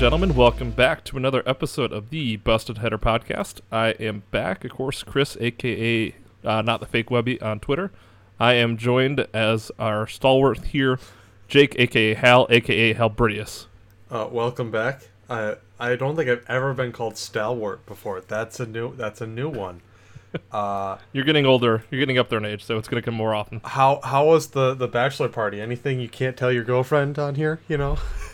Gentlemen, welcome back to another episode of the Busted Header Podcast. I am back, of course, Chris, aka uh, not the fake Webby on Twitter. I am joined as our stalwart here, Jake, aka Hal, aka Halbridius. Uh, welcome back. I I don't think I've ever been called stalwart before. That's a new that's a new one. Uh, You're getting older. You're getting up there in age, so it's going to come more often. how how was the the bachelor party? Anything you can't tell your girlfriend on here? You know.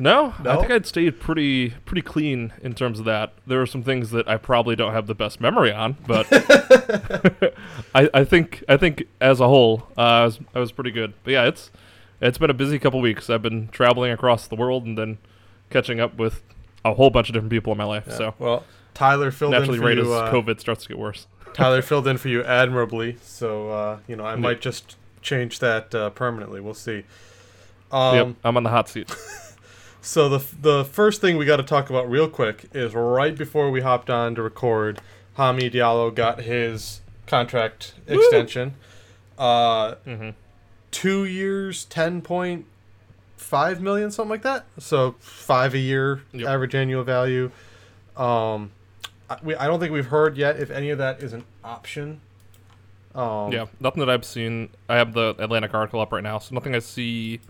No, I think I'd stayed pretty pretty clean in terms of that. There are some things that I probably don't have the best memory on, but I, I think I think as a whole, uh, I was I was pretty good. But yeah, it's it's been a busy couple weeks. I've been traveling across the world and then catching up with a whole bunch of different people in my life. So well, Tyler filled naturally, in for right you. as Uh, COVID starts to get worse. Tyler filled in for you admirably. So uh, you know I might just change that uh, permanently. We'll see. Um, yep, I'm on the hot seat. So the the first thing we got to talk about real quick is right before we hopped on to record, Hamidou Diallo got his contract extension. Uh, Mhm. two years, ten point five million, something like that. So five a year Yep. average annual value. Um, I, we, I don't think we've heard yet if any of that is an option. Um, yeah, nothing that I've seen. I have the Atlantic article up right now, so nothing I see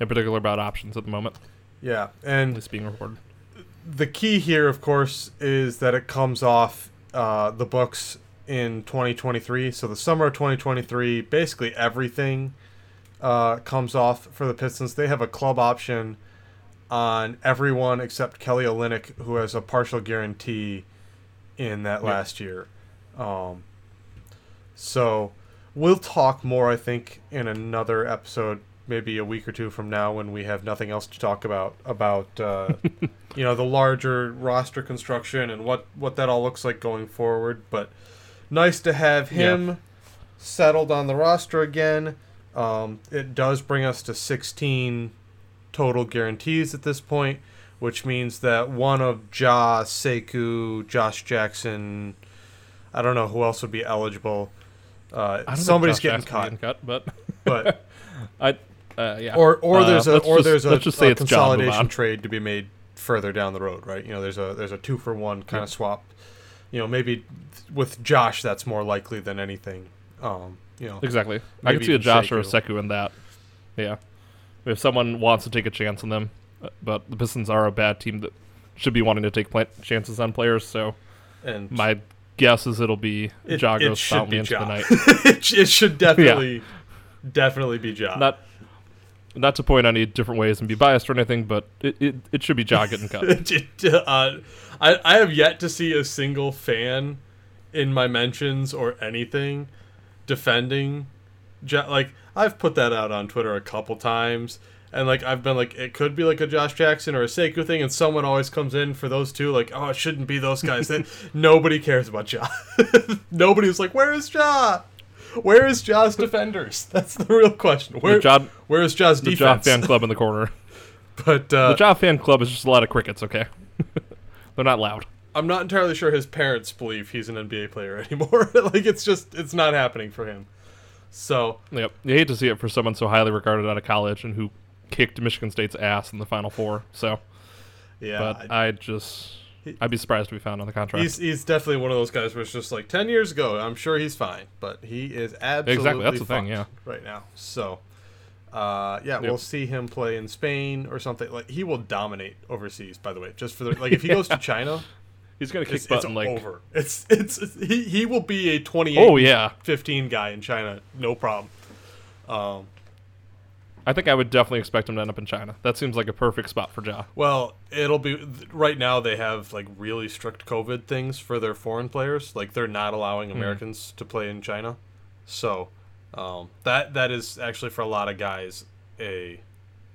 in particular about options at the moment. Yeah, and It's being reported. the key here, of course, is that it comes off uh, the books in 2023. So the summer of 2023, basically everything uh, comes off for the Pistons. They have a club option on everyone except Kelly Olynyk, who has a partial guarantee in that Yeah. last year. Um, so we'll talk more, I think, in another episode, maybe a week or two from now, when we have nothing else to talk about about uh, you know the larger roster construction and what what that all looks like going forward. But nice to have him settled on the roster again. Um, it does bring us to 16 total guarantees at this point, which means that one of Ja, Sekou, Josh Jackson, I don't know who else would be eligible. Uh, somebody's Josh getting cut, but but I, uh, yeah. or or Uh, there's a or just- there's a, let's just say a it's consolidation trade to be made further down the road, right? You know, there's a there's a two for one kind of swap. You know, maybe with Josh that's more likely than anything. Um, you know, exactly. I maybe can see a even Josh or a Sekou in that. Yeah, if someone wants to take a chance on them, uh, but the Pistons are a bad team that should be wanting to take pla- chances on players. So and my guess is it'll be it, Ja it should fountain be into Ja. the night. it, it should definitely definitely be Josh. Not. Not to point any different ways and be biased or anything, but it, it, it should be Ja getting cut. uh, I I have yet to see a single fan in my mentions or anything defending. Like I've put that out on Twitter a couple times, and like I've been like it could be like a Josh Jackson or a Sekou thing, and someone always comes in for those two. Like oh, it shouldn't be those guys. That nobody cares about Ja. Nobody's like where is Ja. Where is Ja's defenders? That's the real question. Where, the Ja, where is Ja's the Ja defense? fan club in the corner. but uh, The Ja fan club is just a lot of crickets. Okay, they're not loud. I'm not entirely sure his parents believe he's an NBA player anymore. like it's just it's not happening for him. So Yep. You hate to see it for someone so highly regarded out of college and who kicked Michigan State's ass in the Final Four. So, yeah, but I- I just, I'd be surprised to be found on the contract. he's he's definitely one of those guys where it's just like ten years ago. I'm sure he's fine, but he is absolutely exactly that's the thing, yeah. right now. So. Uh, yeah, we'll see him play in Spain or something. Like he will dominate overseas. By the way, just for the like, if he goes to China, He's gonna kick it's, butt it's and like, over. It's, it's it's he he will be a 28, oh yeah. 15 guy in China, no problem. Um, I think I would definitely expect him to end up in China. That seems like a perfect spot for Ja. Well, it'll be right now. They have like really strict COVID things for their foreign players. Like they're not allowing Hmm. Americans to play in China. So um, that that is actually for a lot of guys a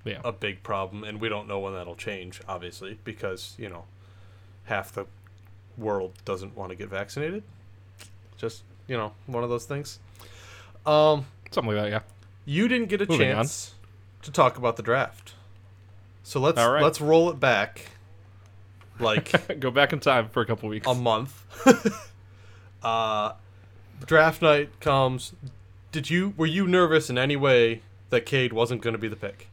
Yeah. a big problem, and we don't know when that'll change. Obviously, because you know half the world doesn't want to get vaccinated. Just you know one of those things. Um, Something like that. Yeah. you didn't get a Moving on. To talk about the draft. So let's right. let's roll it back like Go back in time for a couple weeks. a month. uh draft night comes. Did you were you nervous in any way that Cade wasn't going to be the pick?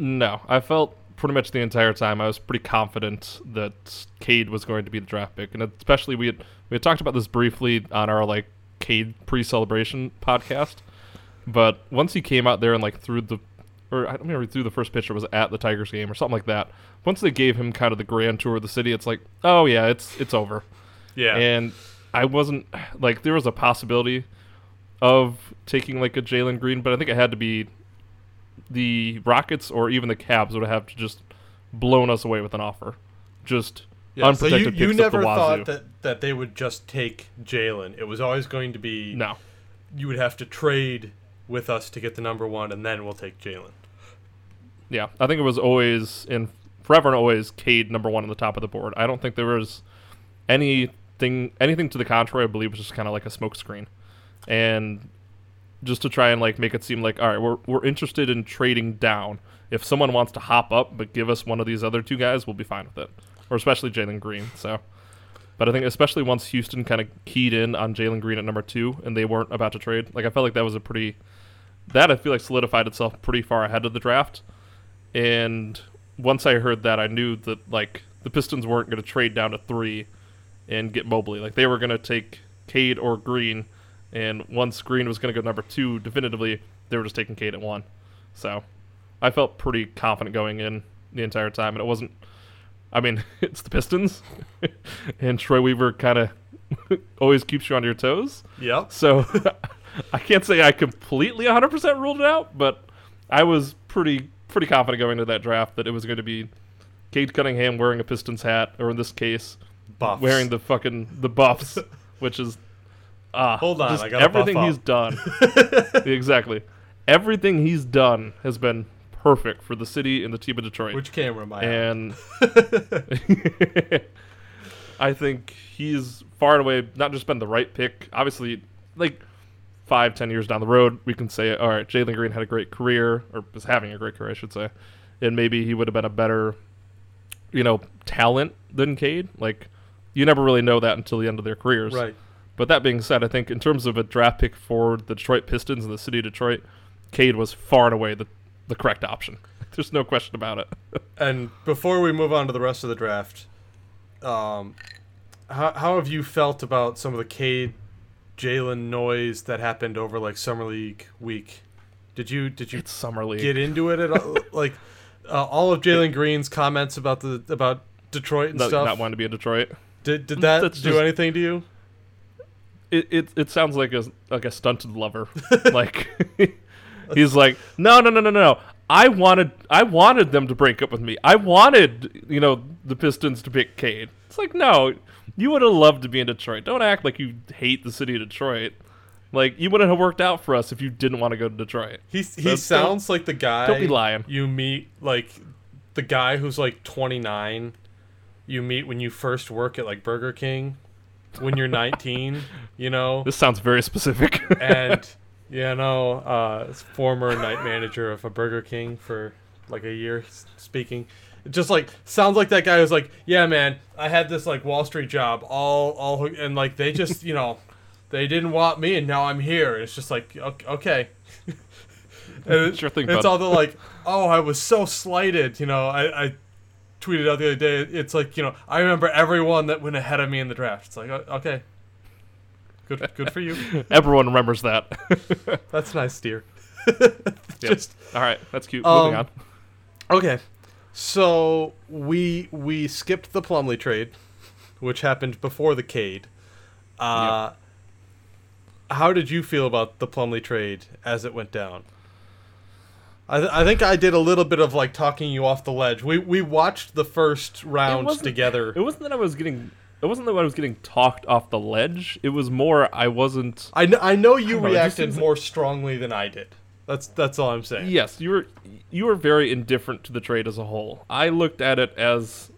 no, I felt pretty much the entire time, I was pretty confident that Cade was going to be the draft pick, and especially we had we had talked about this briefly on our like Cade pre-celebration podcast. But once he came out there and like threw the, or I don't remember threw the first pitch, it was at the Tigers game or something like that. Once they gave him kind of the grand tour of the city, it's like, oh yeah, it's it's over. Yeah. And I wasn't like there was a possibility of taking like a Jalen Green, but I think it had to be the Rockets or even the Cavs would have to just blown us away with an offer. Just yeah, so you, you picks up the never thought that, that they would just take Jalen. It was always going to be no. you would have to trade with us to get the number one, and then we'll take Jalen. Yeah, I think it was always in forever and always Cade number one on the top of the board. I don't think there was anything anything to the contrary. I believe it was just kind of like a smokescreen, and just to try and like make it seem like all right, we're we're interested in trading down. If someone wants to hop up but give us one of these other two guys, we'll be fine with it, or especially Jalen Green. So. But I think especially once Houston kind of keyed in on Jalen Green at number two and they weren't about to trade, like I felt like that was a pretty that I feel like solidified itself pretty far ahead of the draft. And once I heard that, I knew that like the Pistons weren't going to trade down to three and get Mobley. Like they were going to take Cade or Green, and once Green was going to go number two, definitively they were just taking Cade at one. So I felt pretty confident going in the entire time, and it wasn't. I mean, it's the Pistons, and Troy Weaver kind of always keeps you on your toes. Yeah. So I can't say I completely 100% ruled it out, but I was pretty pretty confident going into that draft that it was going to be Cade Cunningham wearing a Pistons hat, or in this case, Buffs. wearing the fucking the Buffs, which is ah Hold on, I gotta everything he's done. exactly, everything he's done has been perfect for the city and the team of Detroit. Which camera am I and I think he's far and away not just been the right pick. Obviously, like five, ten years down the road, we can say, all right, Jalen Green had a great career, or was having a great career, I should say, and maybe he would have been a better, you know, talent than Cade. Like, you never really know that until the end of their careers. Right. But that being said, I think in terms of a draft pick for the Detroit Pistons and the city of Detroit, Cade was far and away the, the correct option. There's no question about it. And before we move on to the rest of the draft, um, how, how have you felt about some of the Cade Jalen noise that happened over like summer league week? Did you did you it's summer league. get into it at all? like uh, all of Jalen Green's comments about the about Detroit and not, stuff? not wanting to be in Detroit. did did that That's do just- anything to you? It, it it sounds like a like a stunted lover. like he's like, no, no, no, no, no. I wanted I wanted them to break up with me. I wanted you know the Pistons to pick Cade. It's like no, you would have loved to be in Detroit. Don't act like you hate the city of Detroit. Like you wouldn't have worked out for us if you didn't want to go to Detroit. He he So don't- sounds like the guy. don't be lying. You meet like the guy who's like 29. You meet when you first work at like Burger King when you're 19. You know, This sounds very specific. and you know, uh, former night manager of a Burger King for like a year speaking. It just like sounds like that guy was like, yeah, man, I had this like Wall Street job, all all, and like they just you know, they didn't want me, and now I'm here. It's just like okay. And Sure thing, It's bud. all the like, oh, I was so slighted. You know, I, I tweeted out the other day. It's like you know, I remember everyone that went ahead of me in the draft. It's like, okay, good, good for you. Everyone remembers that. That's nice, dear. Yep. Just All right, that's cute. Um, Moving on. okay. So we we skipped the Plumlee trade, which happened before the Cade. Uh, How did you feel about the Plumlee trade as it went down? I, th- I think I did a little bit of like talking you off the ledge. We we watched the first round wasn't- together. It wasn't that I was getting. It wasn't that I was getting talked off the ledge. It was more I wasn't. I, kn- I know you don't know, reacted seems like- more strongly than I did. That's that's all I'm saying. Yes, you were. You were very indifferent to the trade as a whole. I looked at it as,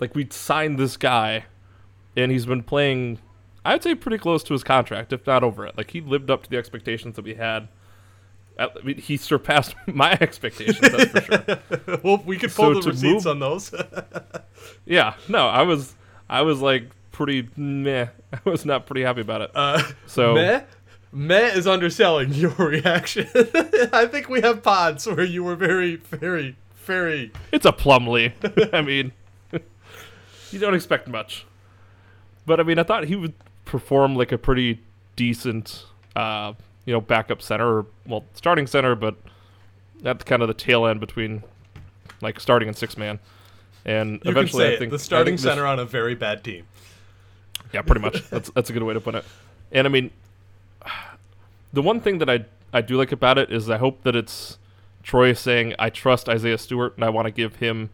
like we'd signed this guy, and he's been playing. I'd say pretty close to his contract, if not over it. Like he lived up to the expectations that we had. I mean, he surpassed my expectations. That's for sure. well, we could pull So the receipts move- on those. Yeah, no, I was. I was like pretty meh. I was not pretty happy about it. Uh, So meh, meh is underselling your reaction. I think we have pods where you were very, very, very. It's a Plumlee. I mean, you don't expect much. But I mean, I thought he would perform like a pretty decent, uh, you know, backup center, or, well, starting center, but that's kind of the tail end between like starting and six man. And You eventually, I think it, the starting think this- center on a very bad team. yeah, pretty much. That's that's a good way to put it. And I mean, the one thing that I I do like about it is I hope that it's Troy saying I trust Isaiah Stewart and I want to give him,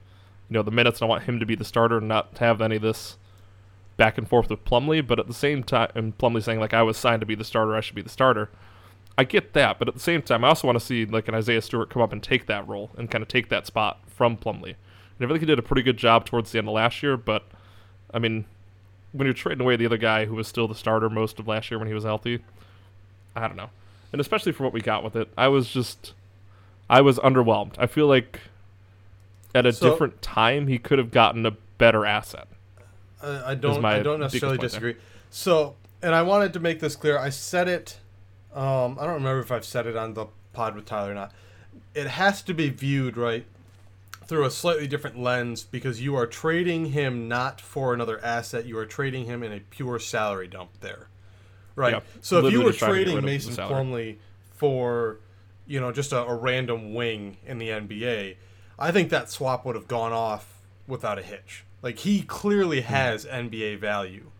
you know, the minutes and I want him to be the starter and not have any of this back and forth with Plumlee. But at the same time, and Plumlee saying like I was signed to be the starter, I should be the starter. I get that, but at the same time, I also want to see like an Isaiah Stewart come up and take that role and kind of take that spot from Plumlee. And I feel like he did a pretty good job towards the end of last year, but I mean, when you're trading away the other guy who was still the starter most of last year when he was healthy, I don't know. And especially for what we got with it, I was just, I was underwhelmed. I feel like at a So- different time he could have gotten a better asset. Uh, I don't. I don't necessarily point there. disagree. So, and I wanted to make this clear. I said it. Um, I don't remember if I've said it on the pod with Tyler or not. It has to be viewed right through a slightly different lens because you are trading him not for another asset. You are trading him in a pure salary dump there, right? Yeah, so if you were just trying to get trading rid of the Mason. Plumlee for, you know, just a, a random wing in the NBA, I think that swap would have gone off without a hitch. Like he clearly has NBA value.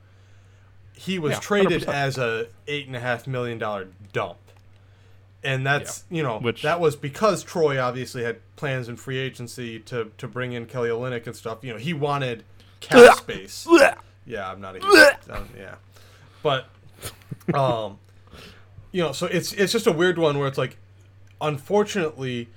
He was Hmm. Yeah, traded 100%. as a eight and a half million dollar dump, and that's you know Which- that was because Troy obviously had plans in free agency to to bring in Kelly Olynyk and stuff. You know he wanted cap space. Yeah, I'm not a huge, yeah, but um, you know, so it's it's just a weird one where it's like, unfortunately,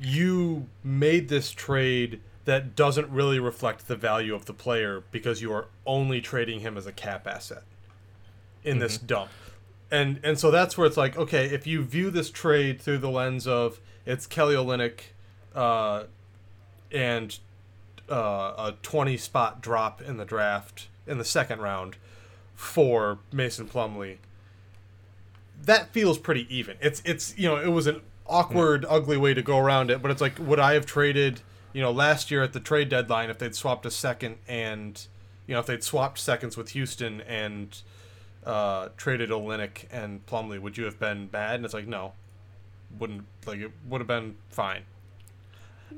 you made this trade that doesn't really reflect the value of the player because you are only trading him as a cap asset in this dump. And and so that's where it's like, okay, if you view this trade through the lens of it's Kelly Olynyk uh, and uh, a 20 spot drop in the draft in the second round for Mason Plumlee, that feels pretty even. It's it's you know it was an awkward, ugly way to go around it, but it's like would I have traded you know last year at the trade deadline if they'd swapped a second and you know if they'd swapped seconds with Houston and uh, traded Olynyk and Plumlee, would you have been bad? And it's like no, wouldn't like it would have been fine.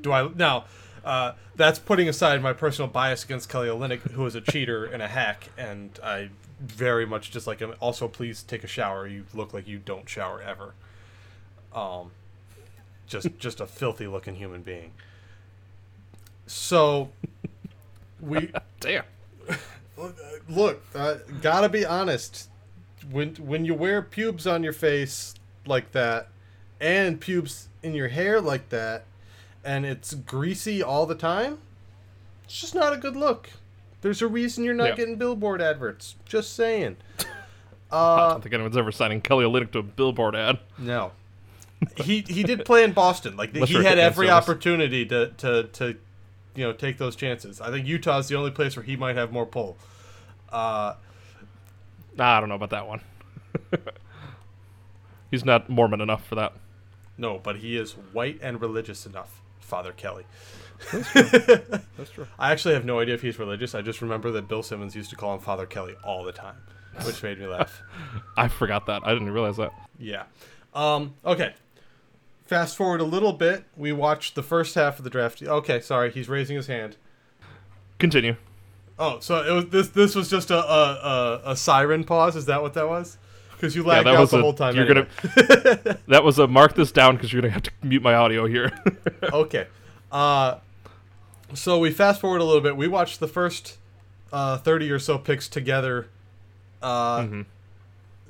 Do I now? Uh, that's putting aside my personal bias against Kelly Olynyk, who is a cheater and a hack, and I very much dislike him. Also, please take a shower. You look like you don't shower ever. Um, just just a filthy looking human being. So, we Damn. Look. Uh, gotta be honest. When when you wear pubes on your face like that, and pubes in your hair like that, and it's greasy all the time, it's just not a good look. There's a reason you're not Yeah. getting billboard adverts. Just saying. I Uh, don't think anyone's ever signing Kelly Olynyk to a billboard ad. no. he he did play in Boston. Like Unless he had every opportunity to, to to you know take those chances. I think Utah's the only place where he might have more pull. Uh, I don't know about that one. He's not Mormon enough for that. no, but he is white and religious enough, Father Kelly. That's true. I actually have no idea if he's religious. I just remember that Bill Simmons used to call him Father Kelly all the time, which made me laugh. I forgot that. I didn't realize that. Yeah. Um, okay. Fast forward a little bit. We watched the first half of the draft. Okay, sorry, he's raising his hand. Continue. Oh, so it was this. This was just a a, a, a siren pause. Is that what that was? Because you Yeah, lagged that out the a, whole time. You're anyway. gonna. that was a mark this down because you're gonna have to mute my audio here. okay. Uh, so we fast forward a little bit. We watched the first uh, thirty or so picks together. Uh, Mhm.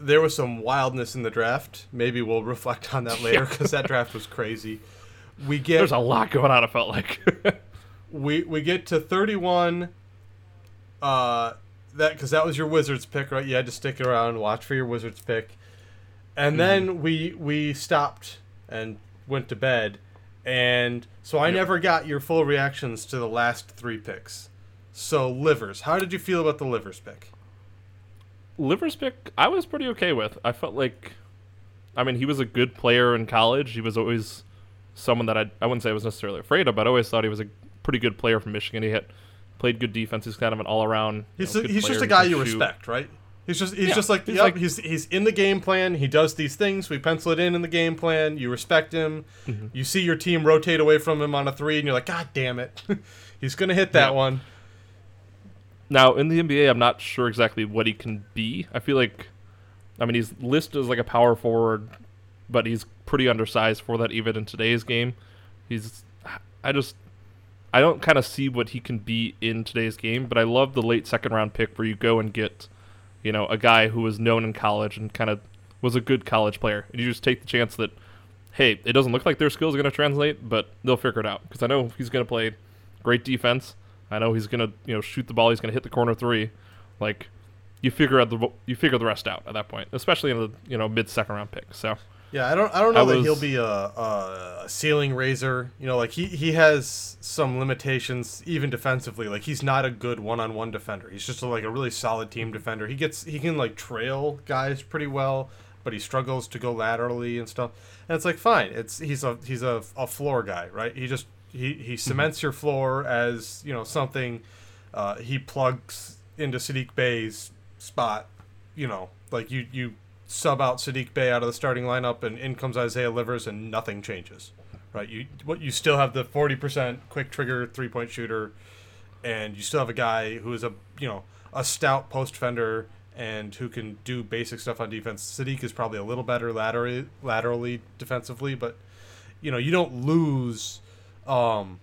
There was some wildness in the draft. Maybe we'll reflect on that later because that draft was crazy. We get There's a lot going on. It felt like. we we get to 31 uh that because that was your wizards pick right you had to stick around and watch for your wizards pick and then we we stopped and went to bed and so i Yep. never got your full reactions to the last three picks so livers how did you feel about the livers pick Livers pick, I was pretty okay with. I felt like, I mean, he was a good player in college. He was always someone that I I wouldn't say I was necessarily afraid of, but I always thought he was a pretty good player from Michigan. He had played good defense. He's kind of an all around. He's know, a, he's just a guy you shoot. respect, right? He's just he's Yeah, just like he's yep, like- he's he's in the game plan. He does these things. We pencil it in in the game plan. You respect him. Mm-hmm. You see your team rotate away from him on a three, and you're like, God damn it, he's gonna hit that Yeah. one. Now in the NBA, I'm not sure exactly what he can be. I feel like, I mean, he's listed as like a power forward, but he's pretty undersized for that even in today's game. He's, I just, I don't kind of see what he can be in today's game. But I love the late second round pick where you go and get, you know, a guy who was known in college and kind of was a good college player, and you just take the chance that, hey, it doesn't look like their skills are going to translate, but they'll figure it out because I know he's going to play great defense. I know he's gonna, you know, shoot the ball. He's gonna hit the corner three. Like, you figure out the you figure the rest out at that point, especially in the you know mid second round pick. So Yeah, I don't I don't know I that was- he'll be a, a ceiling raiser. You know, like he he has some limitations even defensively. Like he's not a good one on one defender. He's just like a really solid team defender. He gets he can like trail guys pretty well, but he struggles to go laterally and stuff. And it's like fine. It's he's a he's a, a floor guy, right? He just he he cements your floor as you know something. Uh, he plugs into Saddiq Bey's spot. You know, like you you sub out Saddiq Bey out of the starting lineup, and in comes Isaiah Livers, and nothing changes. Right? You what you still have the forty percent quick trigger three point shooter, and you still have a guy who is a you know a stout post defender and who can do basic stuff on defense. Saddiq is probably a little better laterally laterally defensively, but you know you don't lose. Um,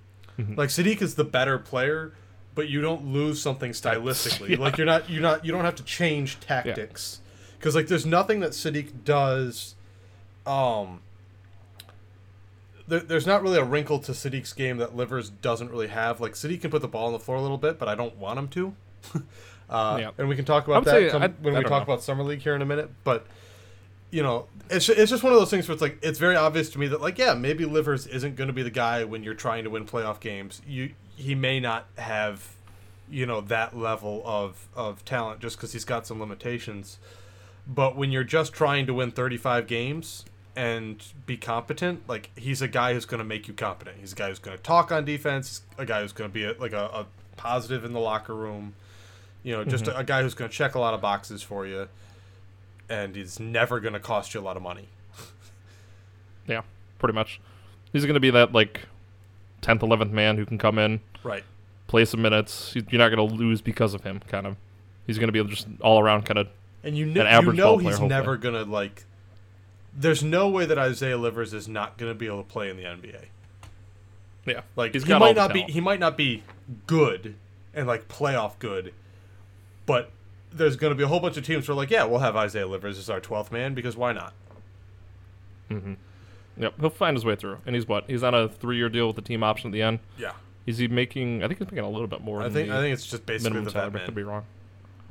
like Saddiq is the better player, but you don't lose something stylistically. Yeah. Like you're not you're not you don't have to change tactics because like there's nothing that Saddiq does. Um, there, there's not really a wrinkle to Saddiq's game that Livers doesn't really have. Like Sadiq can put the ball on the floor a little bit, but I don't want him to. uh, Yeah. And we can talk about that come, I- when I we talk know. about summer league here in a minute. But you know, it's it's just one of those things where it's like it's very obvious to me that like yeah, maybe Livers isn't going to be the guy when you're trying to win playoff games. You he may not have you know that level of of talent just because he's got some limitations. But when you're just trying to win 35 games and be competent, like he's a guy who's going to make you competent. He's a guy who's going to talk on defense. A guy who's going to be a, like a, a positive in the locker room. You know, just a, a guy who's going to check a lot of boxes for you, and he's never going to cost you a lot of money. yeah, pretty much. He's gonna be that like tenth, eleventh man who can come in, Right. play some minutes. You're not gonna lose because of him. Kind of. He's gonna be just all around kind of. And you, An you know player, he's hopefully. never going to like. There's no way that Isaiah Livers is not going to be able to play in the NBA. Yeah, Like he's he might not be he might not be good and like playoff good, but there's going to be a whole bunch of teams who are like, yeah, we'll have Isaiah Livers as our 12th man because why not? Mm-hmm. Yep, he'll find his way through. And he's what? He's on a three-year deal with the team option at the end. Yeah, Is he making? I think he's making a little bit more. I think I think it's just basically the vet I could be wrong.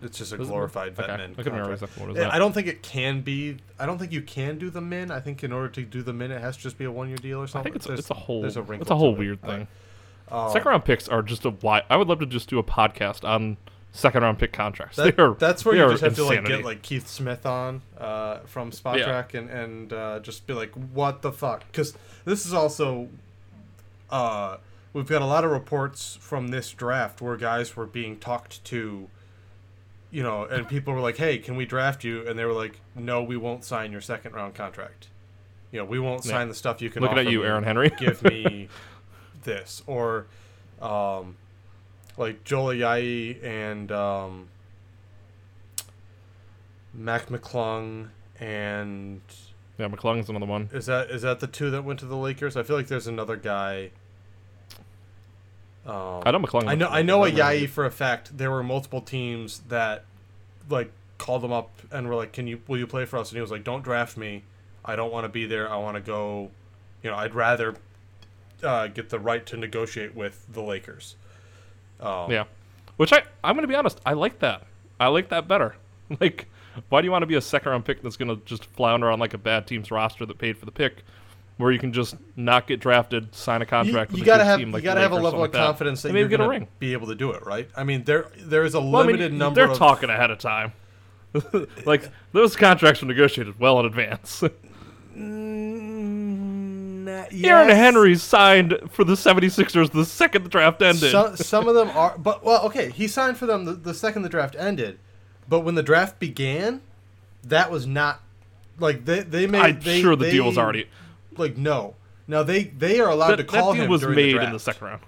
It's just a Is it? glorified vet Okay, man. I couldn't exactly what it was. Yeah, at. I don't think it can be. I don't think you can do the min. I think in order to do the min, it has to just be a one-year deal or I something. think it's a, There's- it's a whole there's a it's a whole to it. weird thing. Uh, second round picks are just a why. I would love to just do a podcast on second round pick contracts. That- are, that's where you just have to like get like Keith Smith on uh, from Spot Yeah. Track and and uh, just be like, what the fuck? Because this is also, uh, we've got a lot of reports from this draft where guys were being talked to, you know, and people were like, hey, can we draft you? And they were like, no, we won't sign your second round contract. You know, we won't Yeah. sign the stuff you can. Looking at you. Aaron Henry. Give me this or, um, like Joel Ayayi and um, Mac McClung and yeah, McClung's another one. is that is that the two that went to the Lakers? I feel like there's another guy. Um, I know McClung. I know. I know a Lakers. Yayi for a fact. There were multiple teams that, like, called him up and were like, "Can you? Will you play for us?" And he was like, "Don't draft me. I don't want to be there. I want to go. You know, I'd rather uh, get the right to negotiate with the Lakers." Um, Yeah, which I I'm gonna be honest. I like that. I like that better. Like, why do you want to be a second round pick that's gonna just flounder on like a bad team's roster that paid for the pick, where you can just not get drafted, sign a contract you with a gotta have team you gotta have a level of like confidence that, maybe you're gonna ring. be able to do it, right? I mean, there there is a Well, I mean, limited number. they're of, talking ahead of time. like those contracts were negotiated well in advance. Mm, Aaron yes. Henry signed for the 76ers the second the draft ended. Some, some of them are, but well, okay. He signed for them the, the second the draft ended, but when the draft began, that was not like they they made. I'm they, sure the they- deal was already. like no. Now they they are allowed That, to call that deal him was made the in the second round.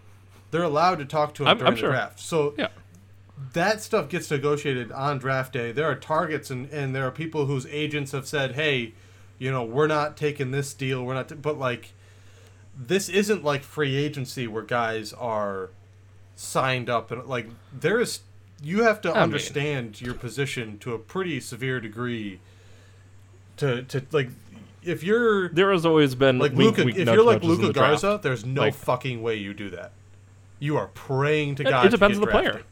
They're allowed to talk to him I'm- during I'm the sure. draft. So Yeah. that stuff gets negotiated on draft day. There are targets and, and there are people whose agents have said, "Hey, you know, we're not taking this deal. We're not." T-. But like, this isn't like free agency where guys are signed up and like there is. You have to I mean- understand your position to a pretty severe degree. To to like, if you're There has always been like Luka, if you're like Luka the draft. Garza, there's no Like- fucking way you do that. You are praying to It- God. it depends on the player.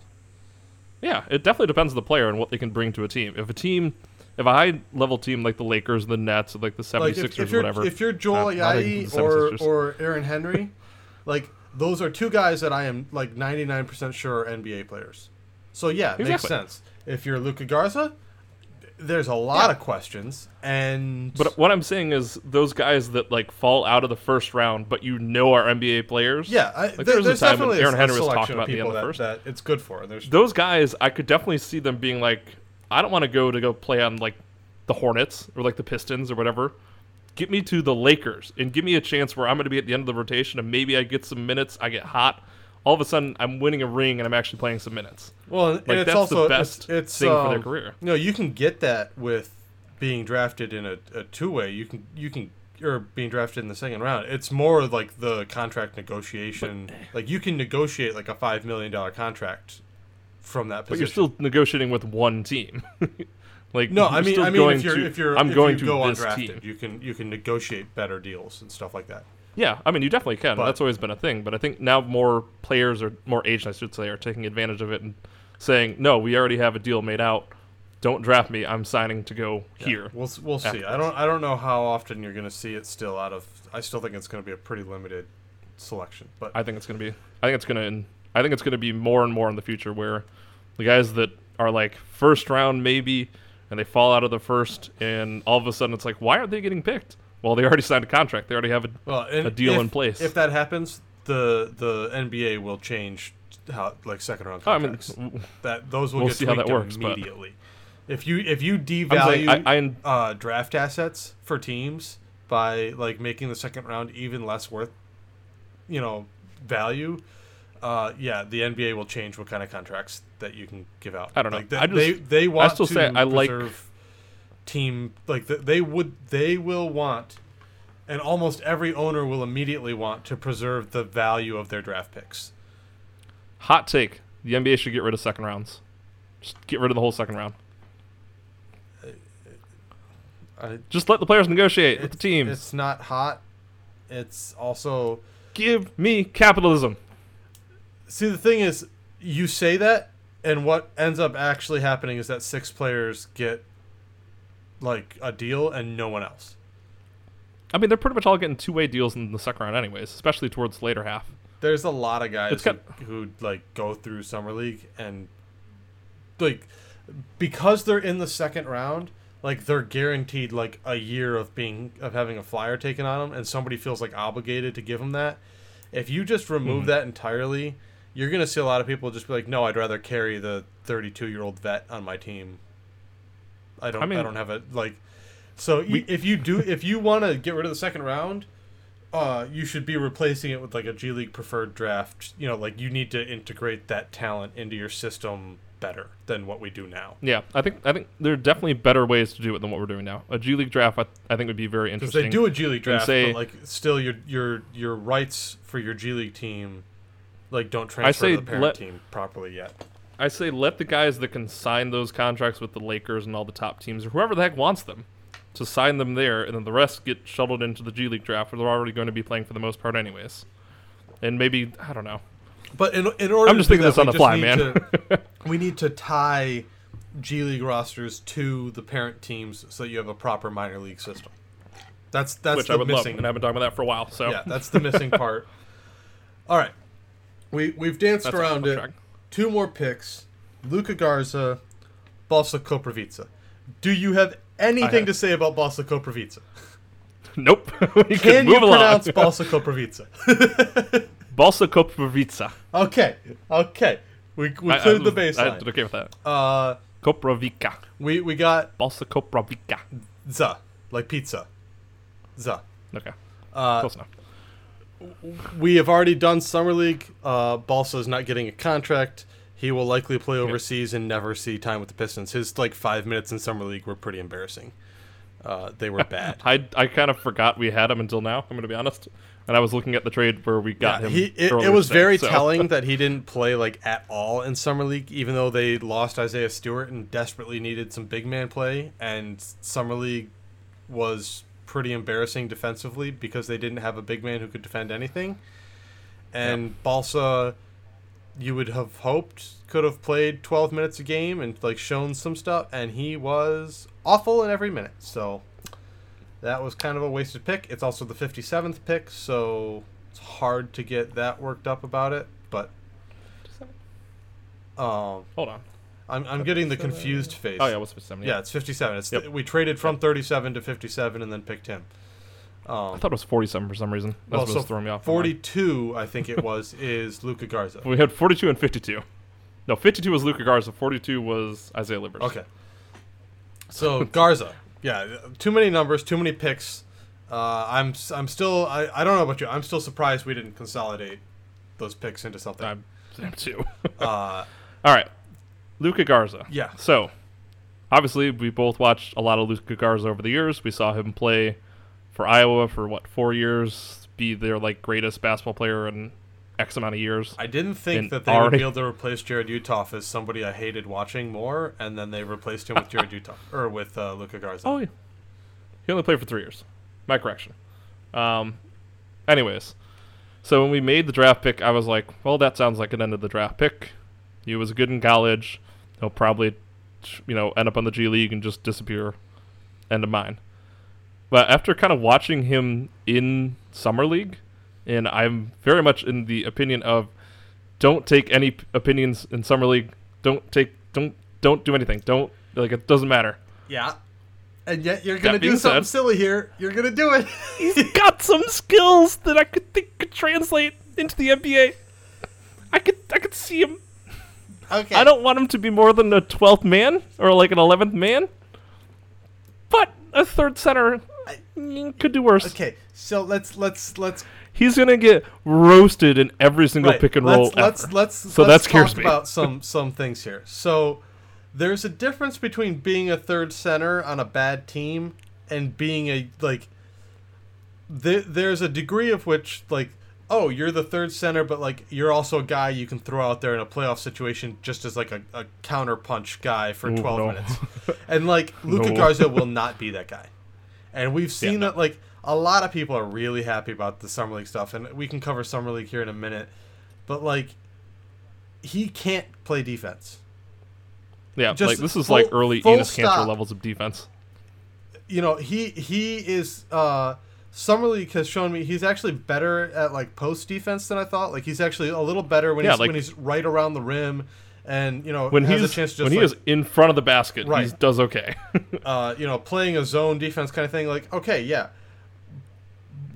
Yeah, it definitely depends on the player and what they can bring to a team. If a team, if a high level team like the Lakers, the Nets, or like the 76ers, like if, if whatever. if you're Joel Uh, Ayayi or or Aaron Henry, like those are two guys that I am like 99% sure are NBA players. So yeah, it makes sense. If you're Luka Garza, there's a lot Yeah. of questions and But what I'm saying is those guys that like fall out of the first round, but you know are NBA players. yeah, I, like, there- there was a there's time definitely Aaron a, Henry was talking of about the end people of the that, first. that it's good for. There's Those guys, I could definitely see them being like, I don't want to go to go play on like the Hornets or like the Pistons or whatever. Get me to the Lakers and give me a chance where I'm going to be at the end of the rotation and maybe I get some minutes. I get hot. All of a sudden, I'm winning a ring and I'm actually playing some minutes. Well, and it's that's the best it's, it's, thing for their um, career. No, you can get that with being drafted in a, a two way. You can you can or being drafted in the second round. It's more like the contract negotiation. like you can negotiate like a five million dollar contract from that But you're still negotiating with one team. like no, I mean still I mean going if you're to, if you're I'm if going you to go this undrafted, team. you can you can negotiate better deals and stuff like that. Yeah, I mean you definitely can. But- That's always been a thing. But I think now more players or more agents, I should say, are taking advantage of it and saying, "No, we already have a deal made out. Don't draft me. I'm signing to go here." We'll we'll see. I don't I don't know how often you're going to see it still out of. I still think it's going to be a pretty limited selection, but I think it's gonna be. I think it's gonna. I think it's gonna be more and more in the future where the guys that are like first round maybe, and they fall out of the first, and all of a sudden it's like, why aren't they getting picked? Well, they already signed a contract. They already have a. well, a deal if- in place. If that happens, the the NBA will change how like second round I mean, that those will we'll get see how that works, but- immediately. If you if you I'm saying devalue I, I uh, draft assets for teams by like making the second round even less worth, you know, value. Uh, yeah, the NBA will change what kind of contracts that you can give out. I don't know. Like, th- I just- they they want still to say I like- preserve team like they would they will want, and almost every owner will immediately want to preserve the value of their draft picks. hot take: the NBA should get rid of second rounds. Just get rid of the whole second round. I, Just let the players negotiate with the teams. It's not hot. It's also Give me capitalism. See, the thing is, you say that, and what ends up actually happening is that six players get like a deal and no one else. I mean, they're pretty much all getting two-way deals in the second round, anyways, especially towards the later half. There's a lot of guys It's who, who like go through summer league and like because they're in the second round, like they're guaranteed like a year of being of having a flyer taken on them, and somebody feels like obligated to give them that. If you just remove Mhm. that entirely, you're gonna see a lot of people just be like, "No, I'd rather carry the 32 year old vet on my team." I don't. I, mean- don't have a like. So We- if you do, if you want to get rid of the second round, uh, you should be replacing it with like a G League preferred draft. You know, like you need to integrate that talent into your system better than what we do now. Yeah, I think I think there are definitely better ways to do it than what we're doing now. A G League draft, I, I think, would be very interesting. Because they do a G League draft, say- but like still your your your rights for your G League team, like don't transfer say to the parent let- team properly yet. I say let the guys that can sign those contracts with the Lakers and all the top teams, or whoever the heck wants them, to sign them there, and then the rest get shuttled into the G League draft, where they're already going to be playing for the most part, anyways. And maybe I don't know. But in, in order, I'm just to do thinking this on the fly, man. to- we need to tie G League rosters to the parent teams so that you have a proper minor league system. That's that's which the I would missing. love, and I've been talking about that for a while. So Yeah, that's the missing part. All right, we we've danced That's around it. track. Two more picks: Luka Garza, Balsa Koprivica. Do you have anything have. to say about Balsa Koprivica? nope. Can move you pronounce Balsa Koprivica? Balsa Koprivica. okay, okay. We, we I- I cleared the baseline. did okay with that. Uh, Kopravica. we we got Balsa Kopravica. za like pizza. Za. Okay, Uh, close enough. We have already done summer league. Uh, Balsa is not getting a contract. He will likely play overseas and never see time with the Pistons. His like five minutes in summer league were pretty embarrassing. Uh, they were bad. I, I kind of forgot we had him until now. I'm going to be honest. And I was looking at the trade where we got Yeah, him. he it, it was today, very so- telling that he didn't play like at all in summer league, even though they lost Isaiah Stewart and desperately needed some big man play. And summer league was pretty embarrassing defensively because they didn't have a big man who could defend anything. And Balsa, you would have hoped could have played 12 minutes a game and like shown some stuff, and he was awful in every minute. So that was kind of a wasted pick. It's also the 57th pick, so it's hard to get that worked up about it. But um, Hold on. I'm, I'm getting the confused face. Oh, yeah, what's 70? yeah, it's 57. It's Yep. we traded from 37 to 57 and then picked him. I Um, thought it was 47 for some reason. That's well, what so was throwing me off. 42, I think it was, is Luka Garza. We had 42 and 52. No, 52 was Luka Garza. 42 was Isaiah Livers. Okay. So Garza, yeah, too many numbers, too many picks. Uh, I'm s- I'm still I, I don't know about you. I'm still surprised we didn't consolidate those picks into something. I'm, I'm too. Uh, All right. Luka Garza. Yeah. So, obviously, we both watched a lot of Luka Garza over the years. We saw him play for Iowa for what four years, be their like greatest basketball player in X amount of years. I didn't think And that they would be able to replace Jarrod Uthoff as somebody I hated watching more, and then they replaced him with Jarrod Uthoff or with uh, Luka Garza. Oh, yeah. He only played for three years. My correction. Um, anyways, so when we made the draft pick, I was like, well, that sounds like an end of the draft pick. He was good in college. He'll probably, you know, end up on the G League and just disappear. End of mine. But after kind of watching him in summer league, and I'm very much in the opinion of, don't take any p- opinions in summer league. Don't take, don't, don't do anything. Don't like it doesn't matter. Yeah. And yet you're gonna do something said- silly here. You're gonna do it. He's got some skills that I could think could translate into the NBA. I could I could see him. Okay. I don't want him to be more than a twelfth man or like an eleventh man, but a third center mm, could do worse. Okay. So let's let's let's He's gonna get roasted in every single Right, pick and let's, roll Let's ever. let's So let's that scares talk me. about some some things here. So there's a difference between being a third center on a bad team and being a like. There, there's a degree of which like oh you're the third center but like you're also a guy you can throw out there in a playoff situation just as like a, a counter punch guy for Ooh, 12 no. minutes and like Luka No. Garza will not be that guy and we've seen no. that like a lot of people are really happy about the summer league stuff and we can cover summer league here in a minute but like he can't play defense yeah, just like this is full- like early Enes Kanter levels of defense. you know he he is uh summer league has shown me he's actually better at like post defense than i thought like he's actually a little better when Yeah, he's like- when he's right around the rim and you know When has he's a chance to when he is in front of the basket, he does okay. uh, you know, playing a zone defense kind of thing. Like, okay, yeah,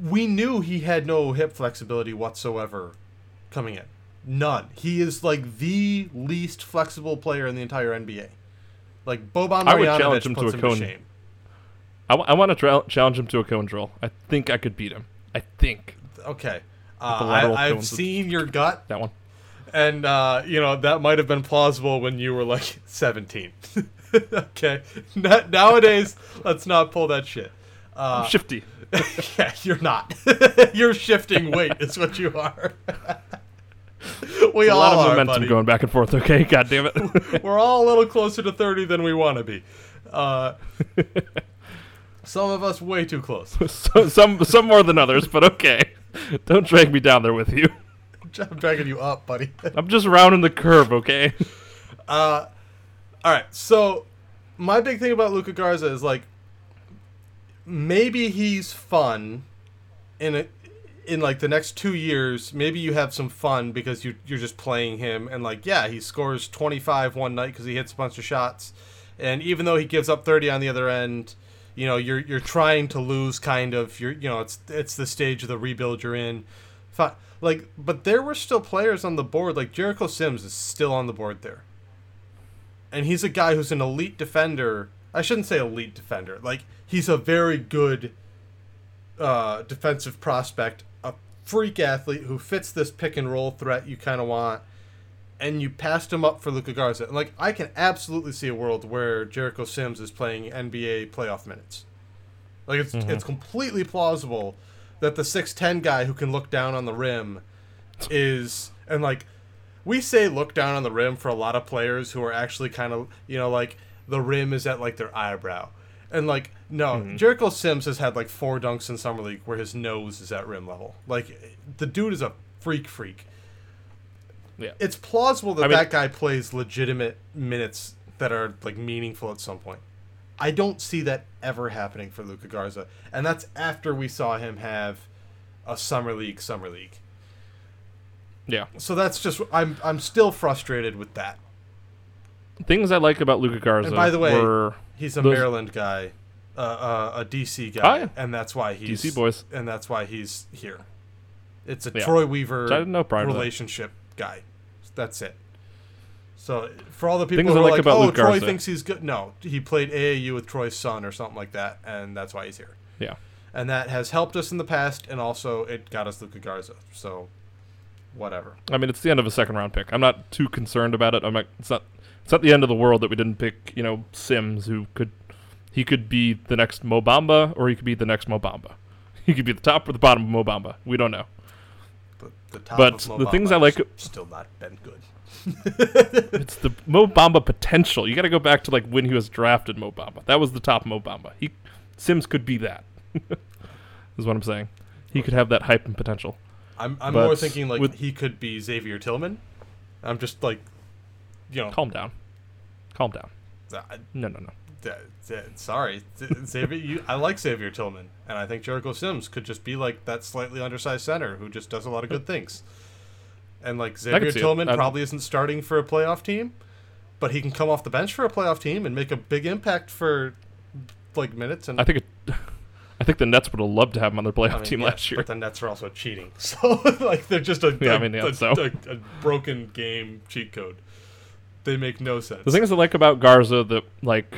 we knew he had no hip flexibility whatsoever coming in. None. He is like the least flexible player in the entire NBA. Like Boban I would challenge Marjanovic him to puts a him to shame. I, want to tra- challenge him to a cone drill. I think I could beat him. I think Okay. Uh, I, I've seen your gut, that one. and uh, you know that might have been plausible when you were like 17. okay. Nowadays, let's not pull that shit. Uh, Shifty. yeah, you're not. you're shifting weight, is what you are. we all a lot of are, momentum buddy. going back and forth. Okay, god damn it. We're all a little closer to 30 than we want to be. Uh, some of us way too close. so, some some more than others, but okay. Don't drag me down there with you. I'm dragging you up, buddy. I'm just rounding the curve, okay? Uh, all right. So my big thing about Luka Garza is like maybe he's fun in a, in like the next two years. Maybe you have some fun because you you're just playing him and like yeah he scores 25 one night because he hits a bunch of shots, and even though he gives up 30 on the other end, you know you're you're trying to lose kind of you're you know it's it's the stage of the rebuild you're in. Like but there were still players on the board. Like Jericho Sims is still on the board there. And he's a guy who's an elite defender. I shouldn't say elite defender. Like he's a very good uh, defensive prospect a freak athlete who fits this pick and roll threat you kind of want and you passed him up for Luka Garza. And like I can absolutely see a world where Jericho Sims is playing NBA playoff minutes. Like it's mm-hmm. it's completely plausible that the six ten guy who can look down on the rim is and like we say look down on the rim for a lot of players who are actually kind of you know like the rim is at like their eyebrow. And like no, mm-hmm. Jericho Sims has had like four dunks in summer league where his nose is at rim level. Like the dude is a freak freak Yeah. it's plausible that I mean- that guy plays legitimate minutes that are like meaningful at some point. I don't see that ever happening for Luka Garza, and that's after we saw him have a summer league summer league. yeah. So that's just I'm I'm still frustrated with that. Things I like about Luka Garza. And by the way, were He's a Those- Maryland guy, uh, uh, a DC guy, Oh, yeah. and that's why he's DC boys. and that's why he's here. It's a Yeah. Troy Weaver Which I didn't know prior relationship guy. That's it. So for all the people Things who are like about "Oh, Troy Garza." thinks he's good," no, he played AAU with Troy's son or something like that, and that's why he's here. yeah. And that has helped us in the past, and also it got us Luka Garza. So, whatever. I mean, it's the end of a second round pick. I'm not too concerned about it. I'm not. It's not. It's not the end of the world that we didn't pick. You know, Sims, who could, he could be the next Mo Bamba, or he could be the next Mo Bamba. He could be the top or the bottom of Mo Bamba. We don't know. The, the But the things I like- still not been good. It's the Mo Bamba potential. You got to go back to like when he was drafted. Mo Bamba. That was the top Mo Bamba. He Sims could be that. is what I'm saying. He could have that hype and potential. I'm I'm But more thinking like with- he could be Xavier Tillman. I'm just like, you know, Calm down. Calm down. uh, No, no, no. Uh, uh, sorry, Xavier. You, I like Xavier Tillman, and I think Jericho Sims could just be like that slightly undersized center who just does a lot of good things. And like Xavier. Tillman probably isn't starting for a playoff team, but he can come off the bench for a playoff team and make a big impact for like minutes. And I think it. I think the Nets would have loved to have him on their playoff I mean, team yeah, last year. But the Nets are also cheating, so like they're just a, Yeah, a- I mean, yeah, a- so. a- a broken game cheat code. They make no sense. The things I like about Garza that like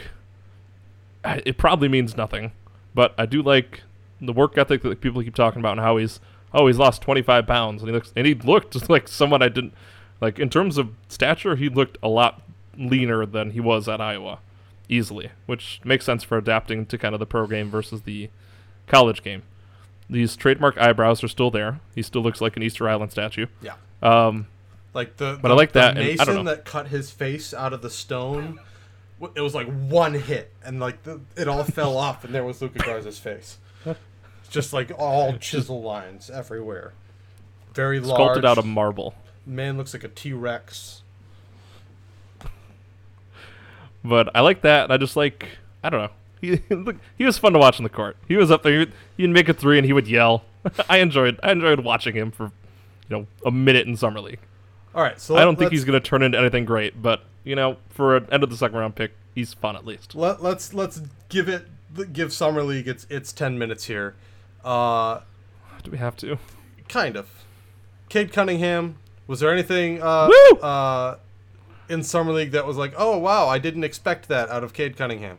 it probably means nothing, but I do like the work ethic that people keep talking about and how he's oh he's lost 25 pounds and he looks and he looked like someone I didn't like in terms of stature he looked a lot leaner than he was at Iowa easily, which makes sense for adapting to kind of the pro game versus the college game. These trademark eyebrows are still there. He still looks like an Easter Island statue. yeah. Um, Like the, But the- I like that, mason don't know. that cut his face out of the stone. W- It was like one hit, and like the, it all fell off, and there was Luka Garza's face, just like all chisel lines everywhere. Very large. sculpted out of marble. man looks like a T Rex. But I like that. I just like I don't know. He he was fun to watch on the court. He was up there. He would, he'd make a three and he would yell. I enjoyed I enjoyed watching him for you know a minute in summer league. All right, so I don't think he's going to turn into anything great, but you know for an end of the second round pick, he's fun at least. Let, let's let's give it give summer league its its ten minutes here. Uh, Do we have to? kind of. Cade Cunningham. Was there anything uh, uh, in summer league that was like, oh wow, I didn't expect that out of Cade Cunningham?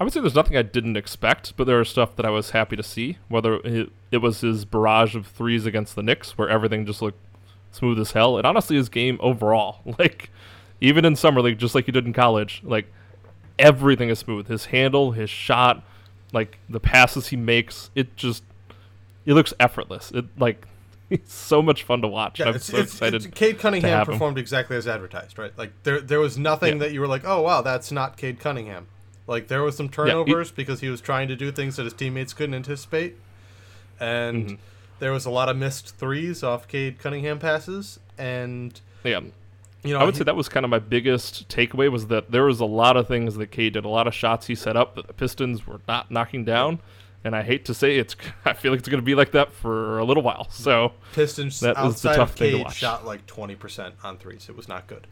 I would say there's nothing I didn't expect, but there was stuff that I was happy to see. Whether it, it was his barrage of threes against the Knicks, where everything just looked smooth as hell, and honestly, his game overall, like even in summer league, just like he did in college, like everything is smooth. His handle, his shot, like the passes he makes, it just it looks effortless. It like it's so much fun to watch. Yeah, I'm it's, so it's, excited. it's- Cade Cunningham have him. performed exactly as advertised, right? Like there there was nothing Yeah. that you were like, oh wow, that's not Cade Cunningham. Like there was some turnovers because he was trying to do things that his teammates couldn't anticipate, and Mm-hmm. there was a lot of missed threes off Cade Cunningham passes, and yeah. You know I would he- say that was kind of my biggest takeaway was that there was a lot of things that Cade did, a lot of shots he set up that the Pistons were not knocking down, and I hate to say it's, I feel like it's going to be like that for a little while. So Pistons That was the outside tough of thing to watch. shot like twenty percent on threes. It was not good.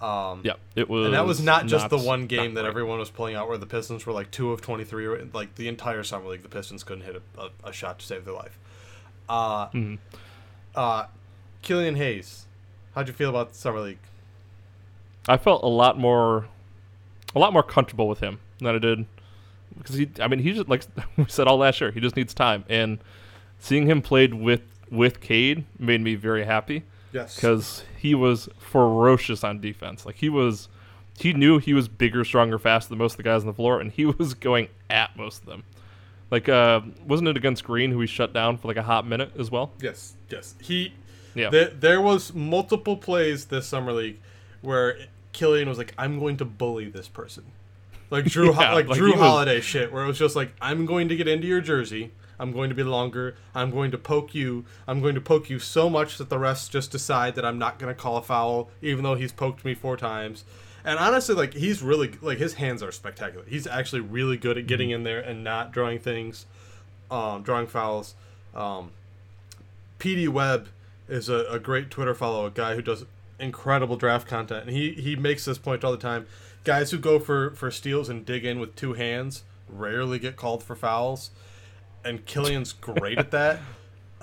Um, Yeah, it was. and that was not just the one game that great. everyone was pulling out where the Pistons were like two of 23. or- Like the entire summer league, the Pistons couldn't hit a, a, a shot to save their life. Uh, Mhm. uh, Killian Hayes, how'd you feel about the summer league? I felt a lot more, a lot more comfortable with him than I did because he. I mean, he just like we said all last year. He just needs time, and seeing him played with with Cade made me very happy Yes. because he was ferocious on defense. Like he was, he knew he was bigger, stronger, faster than most of the guys on the floor, and he was going at most of them. Like, uh, wasn't it against Green who he shut down for like a hot minute as well? Yes. Yes. He. Yeah. There, there was multiple plays this summer league where Killian was like, "I'm going to bully this person," like Drew, Ho- Yeah, like, like Drew was- Holiday shit, where it was just like, "I'm going to get into your jersey. I'm going to be longer. I'm going to poke you. I'm going to poke you so much that the refs just decide that I'm not going to call a foul, even though he's poked me four times." And honestly, like he's really like his hands are spectacular. He's actually really good at getting in there and not drawing things, um, drawing fouls. Um, PD Webb is a, a great Twitter follow, a guy who does incredible draft content, and he he makes this point all the time. Guys who go for for steals and dig in with two hands rarely get called for fouls, and Killian's great at that.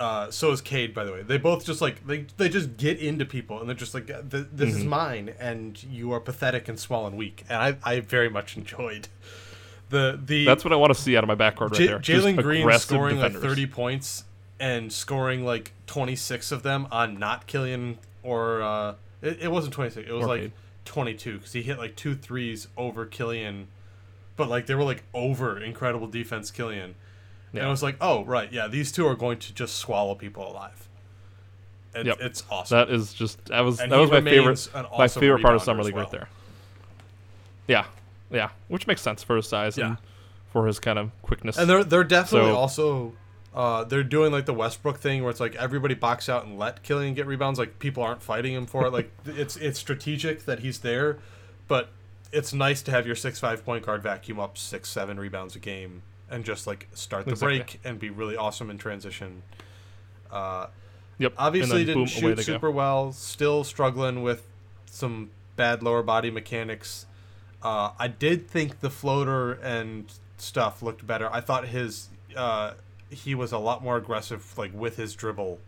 Uh, so is Cade, by the way. They both just like they they just get into people, and they're just like, "Th- "This is mine, and you are pathetic and small and weak." And I I very much enjoyed the the That's what I want to see out of my backcourt right J- there. Jalen Green scoring defenders. like 30 points and scoring like 26 of them on not Killian or uh, it, it wasn't 26. It was Or like Cade. 22 because he hit like two threes over Killian, but like they were like over incredible defense Killian. And Yeah. it was like, oh right, yeah, these two are going to just swallow people alive. It, Yep. It's awesome. That is just that was And that was my favorite remains an my favorite part of summer league well. right there. Yeah, yeah, which makes sense for his size Yeah. and for his kind of quickness. And they're they're definitely So- also uh, they're doing like the Westbrook thing where it's like everybody box out and let Killian get rebounds. Like people aren't fighting him for it. Like it's it's strategic that he's there, but it's nice to have your six five point guard vacuum up six seven rebounds a game and just like start the Exactly. break and be really awesome in transition. Uh, yep, obviously boom, didn't away shoot they go. super well. Still struggling with some bad lower body mechanics. Uh, I did think the floater and stuff looked better. I thought his uh, he was a lot more aggressive, like with his dribble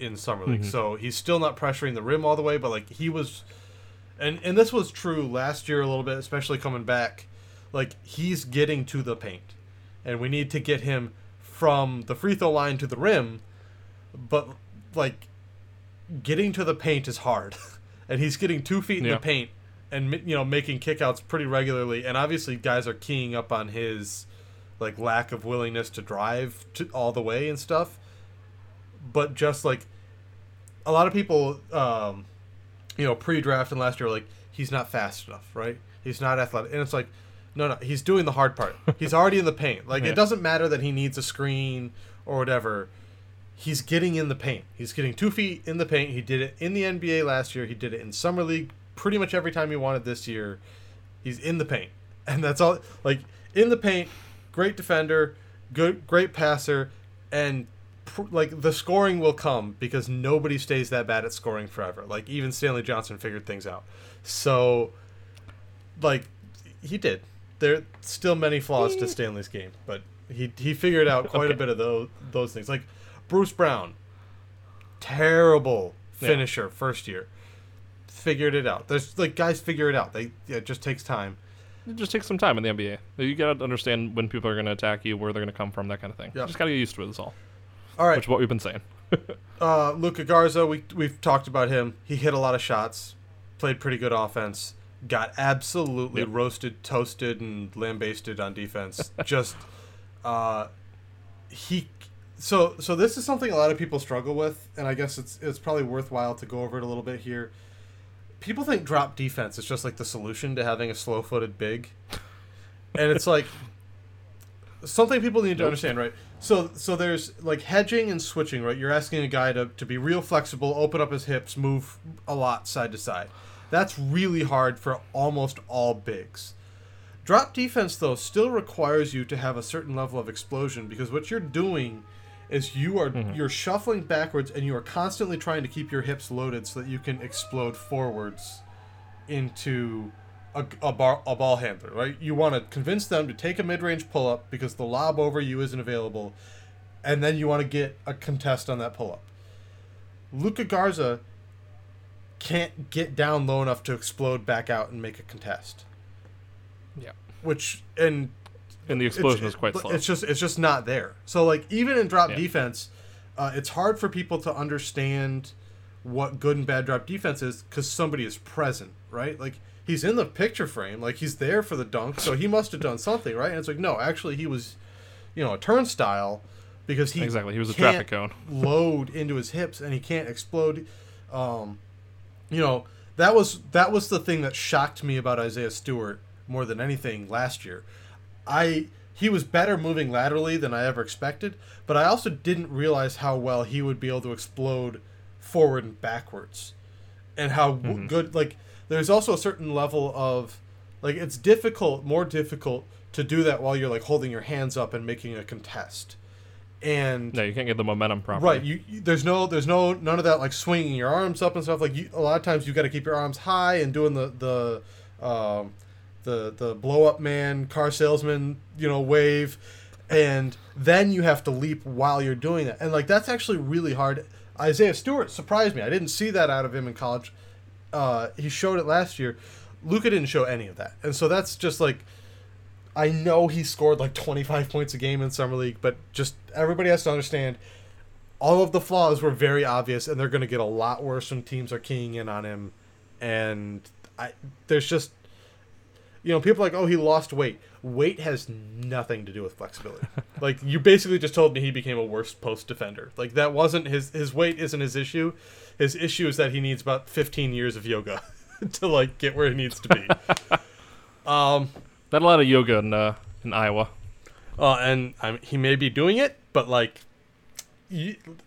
in summer league. Mhm. So he's still not pressuring the rim all the way, but like he was, and and this was true last year a little bit, especially coming back. Like he's getting to the paint, and we need to get him from the free throw line to the rim, but like getting to the paint is hard, and he's getting two feet in Yeah. the paint and you know making kickouts pretty regularly, and obviously guys are keying up on his like lack of willingness to drive to all the way and stuff. But just like a lot of people, um, you know, pre-draft and last year, like he's not fast enough, right? He's not athletic, and it's like, no, no, he's doing the hard part. He's already in the paint. Like Yeah. it doesn't matter that he needs a screen or whatever. He's getting in the paint. He's getting two feet in the paint. He did it in the NBA last year. He did it in summer league pretty much every time he wanted this year. He's in the paint, and that's all. Like in the paint, great defender, good, great passer, and pr- like the scoring will come because nobody stays that bad at scoring forever. Like even Stanley Johnson figured things out. So, like he did. There are still many flaws to Stanley's game, but he he figured out quite a bit of those those things. Like Bruce Brown, terrible Yeah. finisher first year. Figured it out. There's like guys figure it out. They yeah, it just takes time. It just takes some time in the NBA. You got to understand when people are going to attack you, where they're going to come from, that kind of thing. Yeah. Just got to get used to it. Is all. All right, Which is what we've been saying. Uh, Luka Garza, we we've talked about him. He hit a lot of shots, played pretty good offense, got absolutely Yep. roasted, toasted, and lambasted on defense. Just, uh, he. So so this is something a lot of people struggle with, and I guess it's it's probably worthwhile to go over it a little bit here. People think drop defense is just like the solution to having a slow-footed big, and it's like something people need to understand, right? So so there's like hedging and switching, right? You're asking a guy to, to be real flexible, open up his hips, move a lot side to side. That's really hard for almost all bigs. Drop defense though still requires you to have a certain level of explosion because what you're doing is you are mm-hmm. you're shuffling backwards and you are constantly trying to keep your hips loaded so that you can explode forwards into a, a, bar, a ball handler, right? You want to convince them to take a mid range pull up because the lob over you isn't available, and then you want to get a contest on that pull up. luka Garza can't get down low enough to explode back out and make a contest. Yeah. Which and And the explosion is quite slow. It's just it's just not there. So like even in drop Yeah. defense, uh, it's hard for people to understand what good and bad drop defense is because somebody is present, right? Like he's in the picture frame, like he's there for the dunk, so he must have done something, right? And it's like no, actually he was, you know, a turnstile because he Exactly, he was a traffic cone. load into his hips and he can't explode. Um, you know that was that was the thing that shocked me about Isaiah Stewart more than anything last year. I he was better moving laterally than I ever expected, but I also didn't realize how well he would be able to explode forward and backwards, and how w good like. There's also a certain level of like it's difficult, more difficult to do that while you're like holding your hands up and making a contest, and no, you can't get the momentum properly. Right. You, you there's no there's no none of that like swinging your arms up and stuff. Like you, a lot of times you've got to keep your arms high and doing the the um, the the blow up man car salesman you know wave, and then you have to leap while you're doing that. And like that's actually really hard. Isaiah Stewart surprised me. I didn't see that out of him in college. Uh, he showed it last year. Luka didn't show any of that, and so that's just like I know he scored like 25 points a game in summer league, but just everybody has to understand all of the flaws were very obvious, and they're going to get a lot worse when teams are keying in on him. And I, there's just, you know, people are like, oh, he lost weight. Weight has nothing to do with flexibility. like you basically just told me he became a worse post defender. Like that wasn't his his weight isn't his issue. His issue is that he needs about 15 years of yoga to like get where he needs to be. um. Not a lot of yoga in uh, in Iowa. Uh, and I'm, he may be doing it, but like,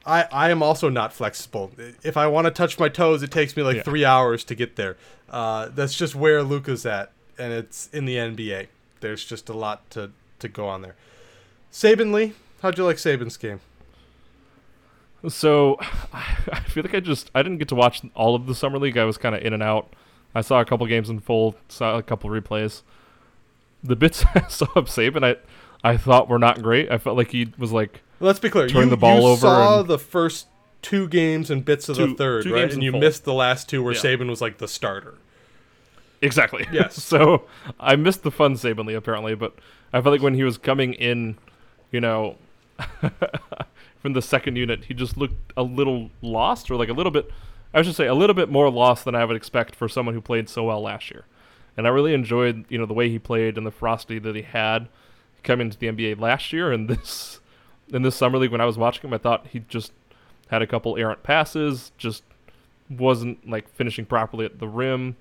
I, I am also not flexible. If I want to touch my toes, it takes me like Yeah. three hours to get there. Uh, that's just where Luka's at, and it's in the NBA. There's just a lot to to go on there. Saben Lee, how'd you like Saben's game? So I feel like I just I didn't get to watch all of the summer league. I was kind of in and out. I saw a couple games in full, saw a couple replays. The bits I saw of Saben, I I thought were not great. I felt like he was like Let's be clear. Turn you, the ball you over saw the first two games and bits of the third, right? And you full. missed the last two where Yeah. Saben was like the starter. Exactly. Yes. so I missed the fun Saben Lee apparently, but I felt like when he was coming in, you know, from the second unit, he just looked a little lost, or like a little bit. I should say a little bit more lost than I would expect for someone who played so well last year. And I really enjoyed, you know, the way he played and the ferocity that he had coming to the NBA last year and this in this summer league when I was watching him, I thought he just had a couple errant passes, just wasn't like finishing properly at the rim,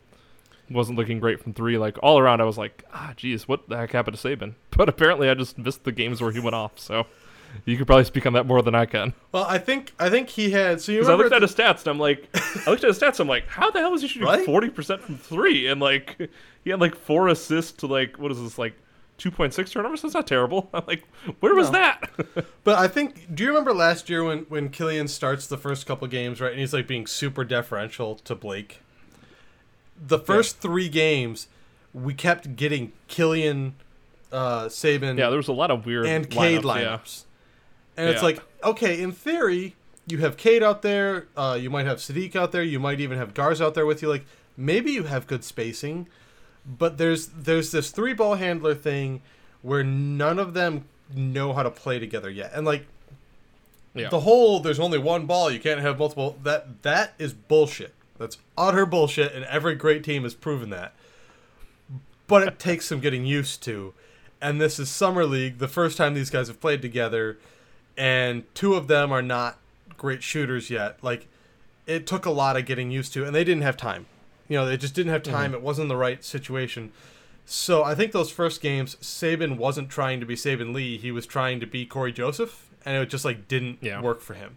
wasn't looking great from three. Like all around, I was like, ah, geez, what the heck happened to Saben? But apparently, I just missed the games where he went off. So you could probably speak on that more than I can. Well, I think I think he had. So you I looked at his stats and I'm like, I looked at his stats. I'm like, how the hell is he shooting forty percent from three? And like, he had like four assists to like what is this like two point six turnovers? That's not terrible. I'm like, where was No. that? But I think, do you remember last year when when Killian starts the first couple games, right, and he's like being super deferential to Blake? The first three games, we kept getting Killian, uh, Saben, yeah, there was a lot of weird and Cade lineups, yeah. and it's Yeah. like, okay, in theory, you have Cade out there, uh, you might have Saddiq out there, you might even have Garza out there with you. Like, maybe you have good spacing, but there's there's this three ball handler thing where none of them know how to play together yet, and like Yeah. the whole there's only one ball you can't have multiple that that is bullshit that's utter bullshit and every great team has proven that. But it takes some getting used to. And this is summer league the first time these guys have played together and two of them are not great shooters yet. Like it took a lot of getting used to and they didn't have time. You know they just didn't have mm-hmm. time. It wasn't the right situation. So I think those first games, Saben wasn't trying to be Saben Lee. He was trying to be Cory Joseph, and it just like didn't Yeah. work for him.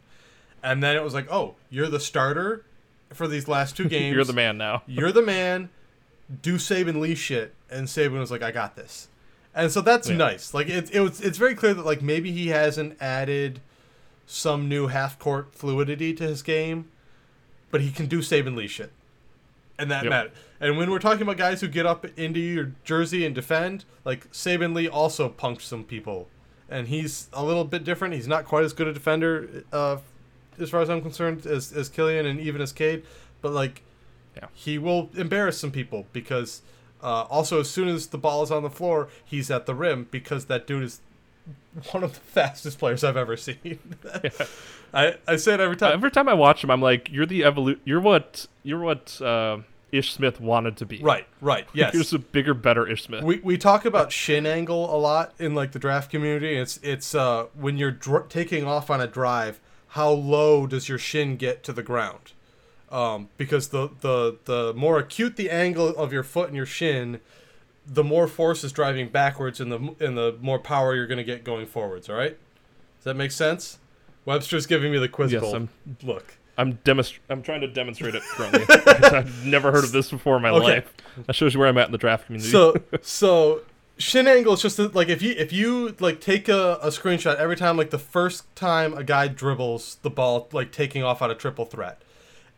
And then it was like, oh, you're the starter for these last two games. You're the man now. You're the man. Do Saben Lee shit, and Saben was like, I got this. And so that's Yeah. nice. Like it, it was, it's very clear that like maybe he hasn't added some new half court fluidity to his game, but he can do Saben Lee shit. and that Yep. mattered. And when we're talking about guys who get up into your jersey and defend, like Saben Lee also punked some people, and he's a little bit different. He's not quite as good a defender, uh, as far as I'm concerned, as as Killian and even as Cade, but like, Yeah. he will embarrass some people because. Uh, also, as soon as the ball is on the floor, he's at the rim because that dude is one of the fastest players I've ever seen. I, I say it every time. Every time I watch him, I'm like, you're the evolu- You're what you're what uh, Ish Smith wanted to be. Right, right, yes. You're a bigger, better Ish Smith. We, we talk about shin angle a lot in like the draft community. It's it's uh, when you're dr- taking off on a drive, how low does your shin get to the ground? Um, because the, the the more acute the angle of your foot and your shin, the more force is driving backwards, and the and the more power you're going to get going forwards. All right, does that make sense? Webster's giving me the quizzical Yes, I'm- look. I'm demonst- I'm trying to demonstrate it currently. I've never heard of this before in my Okay. life. That shows you where I'm at in the draft community. so so shin angle is just that, like if you if you like take a, a screenshot every time like the first time a guy dribbles the ball like taking off on a triple threat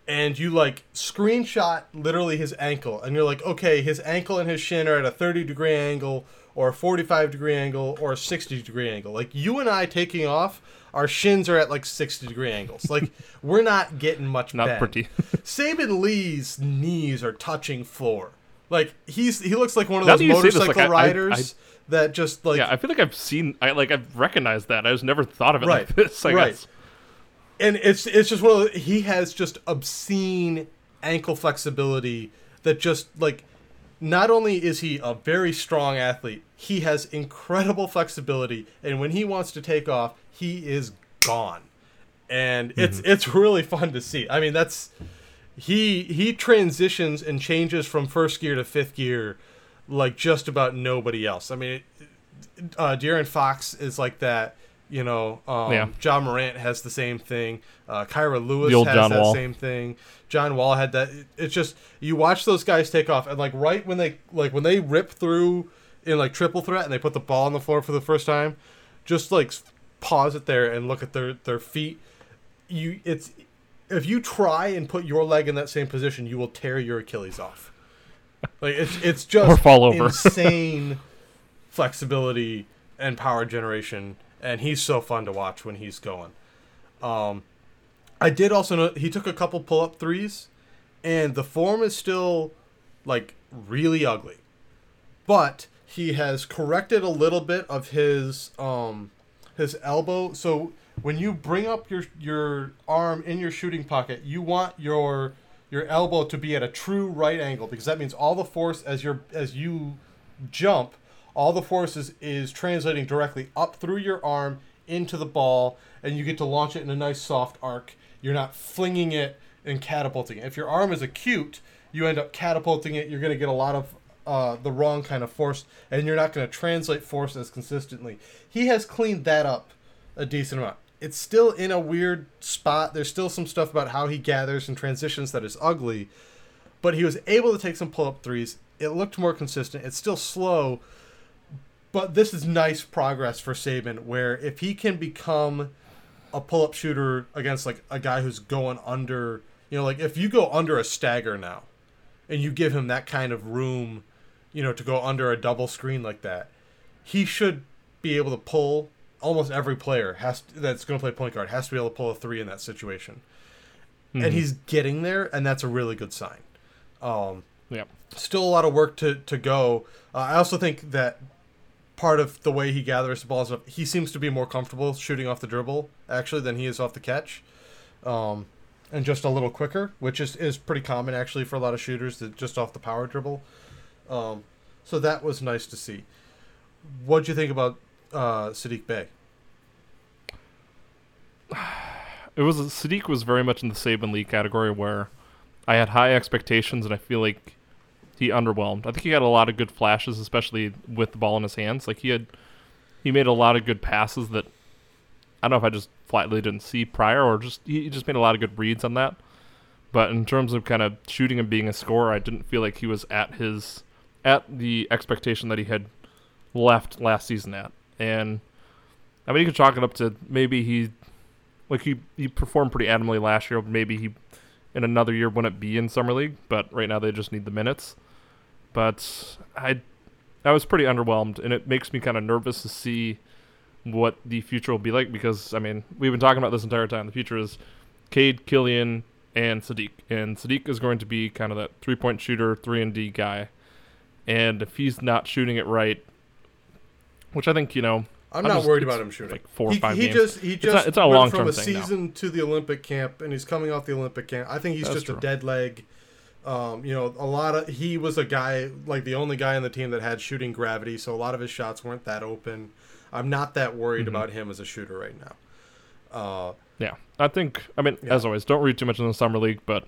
and you like screenshot literally his ankle and you're like okay his ankle and his shin are at a 30 degree angle or a 45 degree angle or a 60 degree angle like you and i taking off our shins are at like 60 degree angles like we're not getting much not bend. pretty. Saben Lee's knees are touching floor. Like he's he looks like one of Now those say this, motorcycle like, I- I- riders that just like yeah, I feel like I've seen. I like I've recognized that. I just never thought of it Right, like this. I right. guess. and it's it's just one of the, he has just obscene ankle flexibility that just like not only is he a very strong athlete, he has incredible flexibility and when he wants to take off, he is gone. And it's mm-hmm. it's really fun to see. I mean, that's he he transitions and changes from first gear to fifth gear like just about nobody else. I mean, uh, De'Aaron Fox is like that. You know, um, Yeah. Ja Morant has the same thing. Uh, Kira Lewis has John that Wall. same thing. John Wall had that. It- It's just you watch those guys take off, and like right when they like when they rip through in like triple threat and they put the ball on the floor for the first time, just like pause it there and look at their their feet. You it's if you try and put your leg in that same position, you will tear your Achilles off. Like it's it's just Or fall over. insane flexibility and power generation, and he's so fun to watch when he's going. Um, I did also know he took a couple pull up threes, and the form is still like really ugly, but he has corrected a little bit of his um his elbow. So when you bring up your your arm in your shooting pocket, you want your your elbow to be at a true right angle because that means all the force as your as you jump, all the force is, is translating directly up through your arm into the ball, and you get to launch it in a nice soft arc. You're not flinging it and catapulting it. If your arm is acute, you end up catapulting it. You're going to get a lot of uh, the wrong kind of force, and you're not going to translate force as consistently. He has cleaned that up a decent amount. It's still in a weird spot. There's still some stuff about how he gathers and transitions that is ugly, but he was able to take some pull up threes. It looked more consistent. It's still slow, but this is nice progress for Saben. Where if he can become a pull up shooter against like a guy who's going under, you know, like if you go under a stagger now, and you give him that kind of room, you know, to go under a double screen like that, he should be able to pull. Almost every player has that's going to play point guard has to be able to pull a three in that situation, and he's getting there, and that's a really good sign. Um, Yeah. still a lot of work to to go. Uh, I also think that part of the way he gathers the balls stuff, he seems to be more comfortable shooting off the dribble actually than he is off the catch, um, and just a little quicker, which is is pretty common actually for a lot of shooters that just off the power dribble. Um, so that was nice to see. What'd you think about uh, Saddiq Bey? It was Saddiq was very much in the Saben Lee category where I had high expectations and I feel like he underwhelmed. I think he had a lot of good flashes, especially with the ball in his hands. Like he had, he made a lot of good passes that I don't know if I just flatly didn't see prior or just he just made a lot of good reads on that. But in terms of kind of shooting and being a scorer, I didn't feel like he was at his at the expectation that he had left last season at. And I mean, you could chalk it up to maybe he like he he performed pretty admirably last year. Maybe he in another year wouldn't be in summer league, but right now they just need the minutes. But I, I was pretty underwhelmed, and it makes me kind of nervous to see what the future will be like because I mean we've been talking about this entire time. The future is Cade, Killian, and Saddiq, and Saddiq is going to be kind of that three point shooter, three and D guy, and if he's not shooting it right, which I think you know. I'm I'm not just- worried about him shooting. like four or five he games. just he It's just not- it's not a went long-term from a thing now. season to the Olympic camp, and he's coming off the Olympic camp. I think he's That's just true. a dead leg. Um, you know, a lot of he was a guy like the only guy on the team that had shooting gravity, so a lot of his shots weren't that open. I'm not that worried Mhm. about him as a shooter right now. Uh, Yeah, I think. I mean, Yeah. as always, don't read too much in the summer league. But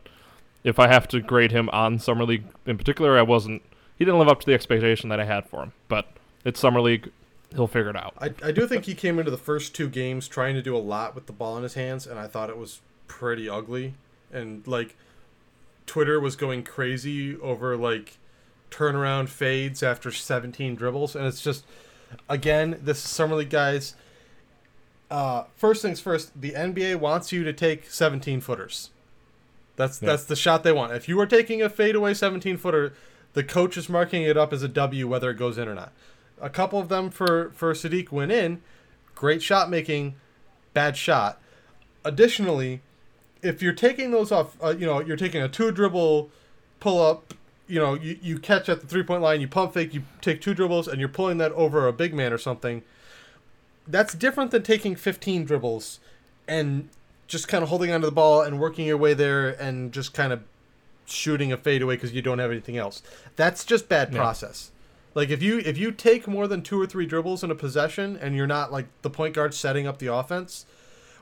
if I have to grade him on summer league in particular, I wasn't. He didn't live up to the expectation that I had for him. But it's summer league. He'll figure it out. I, I do think he came into the first two games trying to do a lot with the ball in his hands, and I thought it was pretty ugly. And like, Twitter was going crazy over like turnaround fades after 17 dribbles, and it's just, again, this summer league guys. Uh, first things first, the NBA wants you to take 17 footers. That's Yeah. that's the shot they want. If you are taking a fadeaway 17 footer, the coach is marking it up as a W whether it goes in or not. A couple of them for for Saddiq went in. Great shot making, bad shot. Additionally, if you're taking those off, uh, you know, you're taking a two dribble pull up, you know, you, you catch at the three point line, you pump fake, you take two dribbles, and you're pulling that over a big man or something. That's different than taking 15 dribbles and just kind of holding onto the ball and working your way there and just kind of shooting a fadeaway because you don't have anything else. That's just bad Yeah. process. Like if you if you take more than two or three dribbles in a possession and you're not like the point guard setting up the offense,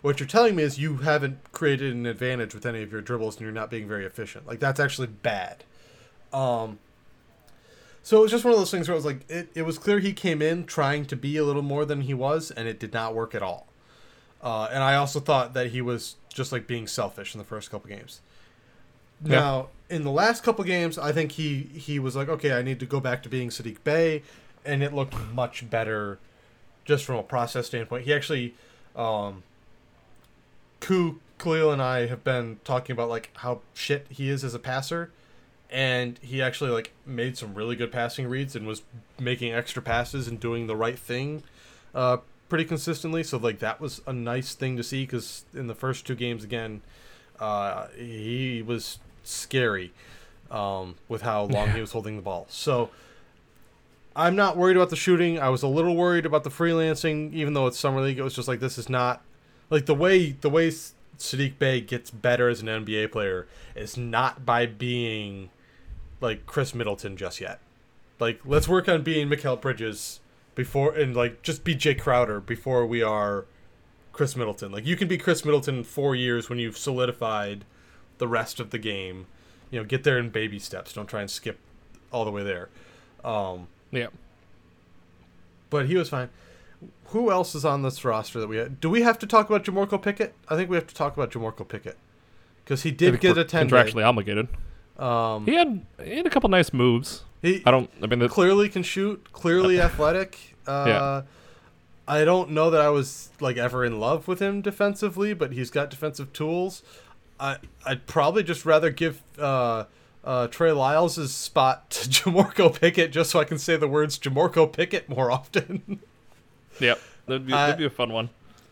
what you're telling me is you haven't created an advantage with any of your dribbles and you're not being very efficient. Like that's actually bad. Um so it was just one of those things where it was like it, it was clear he came in trying to be a little more than he was and it did not work at all. Uh, and I also thought that he was just like being selfish in the first couple games. Yeah. Now, in the last couple games, I think he he was like, okay, I need to go back to being Saddiq Bey, and it looked much better, just from a process standpoint. He actually, um, Ku Khalil and I have been talking about like how shit he is as a passer, and he actually like made some really good passing reads and was making extra passes and doing the right thing, uh, pretty consistently. So like that was a nice thing to see because in the first two games again, uh, he was scary um, with how long he was holding the ball. So I'm not worried about the shooting. I was a little worried about the freelancing, even though it's summer league. It was just like this is not like the way the way Saddiq Bey gets better as an NBA player is not by being like Khris Middleton just yet. Like let's work on being Mikal Bridges before and like just be Jay Crowder before we are Khris Middleton. Like you can be Khris Middleton in four years when you've solidified the rest of the game. You know, get there in baby steps. Don't try and skip all the way there. Um, Yeah. but he was fine. Who else is on this roster that we had? Do we have to talk about Jamorko Pickett? I think we have to talk about Jamorko Pickett because he did get a ten. contractually obligated. Um, He had he had a couple nice moves. he I don't. I mean, clearly can shoot. Clearly athletic. Uh, Yeah. I don't know that I was like ever in love with him defensively, but he's got defensive tools. I I'd probably just rather give uh, uh, Trey Lyles' spot to Jamorko Pickett just so I can say the words Jamorko Pickett more often. yeah, that'd be, that'd be a fun one.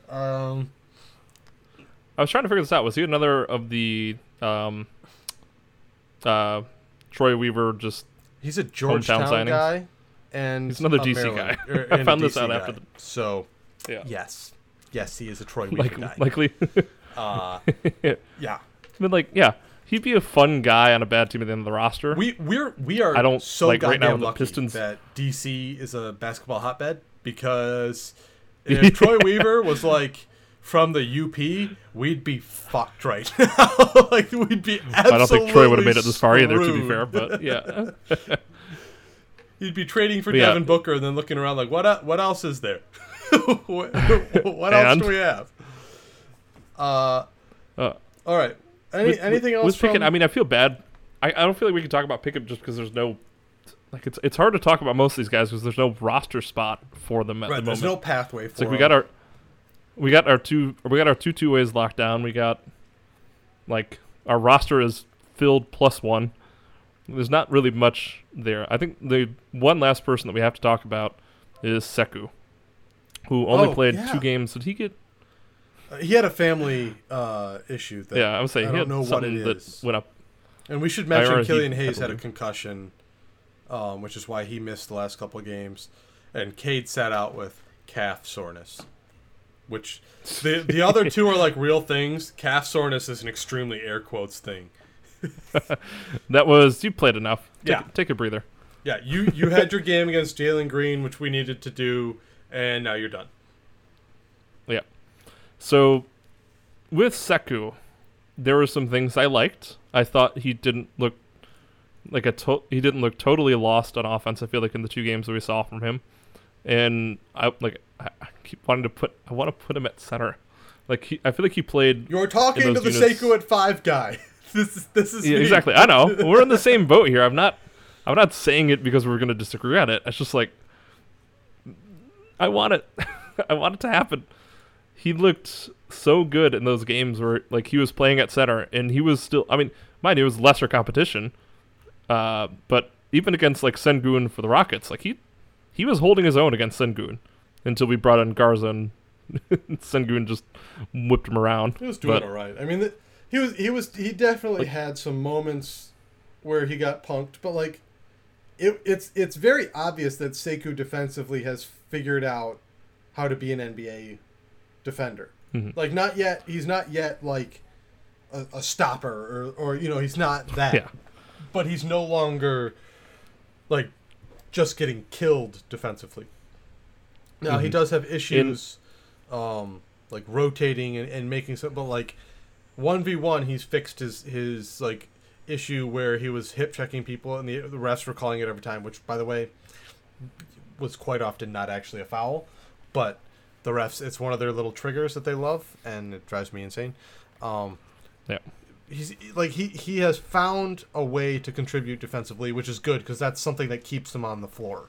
um, I was trying to figure this out. Was he another of the um, uh, Troy Weaver? Just he's a Georgetown signings? guy, and He's another DC Maryland- guy. I found this DC out guy. after the- So yeah, yes, yes, he is a Troy Weaver like guy. likely. Uh, yeah. but like, yeah, he'd be a fun guy on a bad team at the end of the roster. We we're we are I don't- so like, right now the Pistons- that DC is a basketball hotbed because if Troy Weaver was like from the UP, we'd be fucked right now. like we'd be I don't think Troy would have made it this far either. To be fair, but yeah, You'd be trading for But yeah. Devin Booker and then looking around like, what? What else is there? what what else do we have? Uh, uh, all right. Any, with- anything with, else? with Pickett? from- I mean, I feel bad. I, I don't feel like we can talk about Pickett just because there's no. Like it's it's hard to talk about most of these guys because there's no roster spot for them at right, the there's no pathway for. It's like we got our, we got our two, we got our two two ways locked down. We got, like, our roster is filled plus one. There's not really much there. I think the one last person that we have to talk about is Sekou, who only Oh, played yeah. two games. Did he get? Uh, he had a family uh, issue. That, yeah, I would say I he don't had know what it that is. went up. And we should mention Killian Hayes had a concussion, um, which is why he missed the last couple of games. And Cade sat out with calf soreness, which the the other two are like real things. Calf soreness is an extremely air quotes thing. That was you played enough. Take, Yeah. take a breather. Yeah, you you had your game against Jalen Green, which we needed to do, and now you're done. So with Sekou, there were some things I liked. I thought he didn't look like a to- he didn't look totally lost on offense. I feel like in the two games that we saw from him, and I like I, keep wanting to put I want to put him at center. Like he, I feel like he played. You're talking to the units- Sekou at five guy. this is this is Yeah, me. exactly. I know we're in the same boat here. I'm not. I'm not saying it because we're going to disagree on it. It's just like I want it. I want it to happen. He looked so good in those games where like he was playing at center and he was still. I mean, mind you, it was lesser competition, uh, but even against like Sengun for the Rockets, like he he was holding his own against Sengun until we brought in Garza and Sengun just whipped him around. He was doing But- all right. I mean, the, he was he was he definitely had some moments where he got punked, but like it, it's it's very obvious that Sekou defensively has figured out how to be an NBA defender. Mhm. Like not yet, he's not yet like a, a stopper or or you know he's not that. Yeah. But he's no longer like just getting killed defensively. Now he Mhm. does have issues, um, like rotating and, and making some, but like one v one, he's fixed his his like issue where he was hip checking people and the the refs were calling it every time, which by the way was quite often not actually a foul, but the refs it's one of their little triggers that they love and it drives me insane. Um, Yeah. he's like he he has found a way to contribute defensively, which is good because that's something that keeps him on the floor.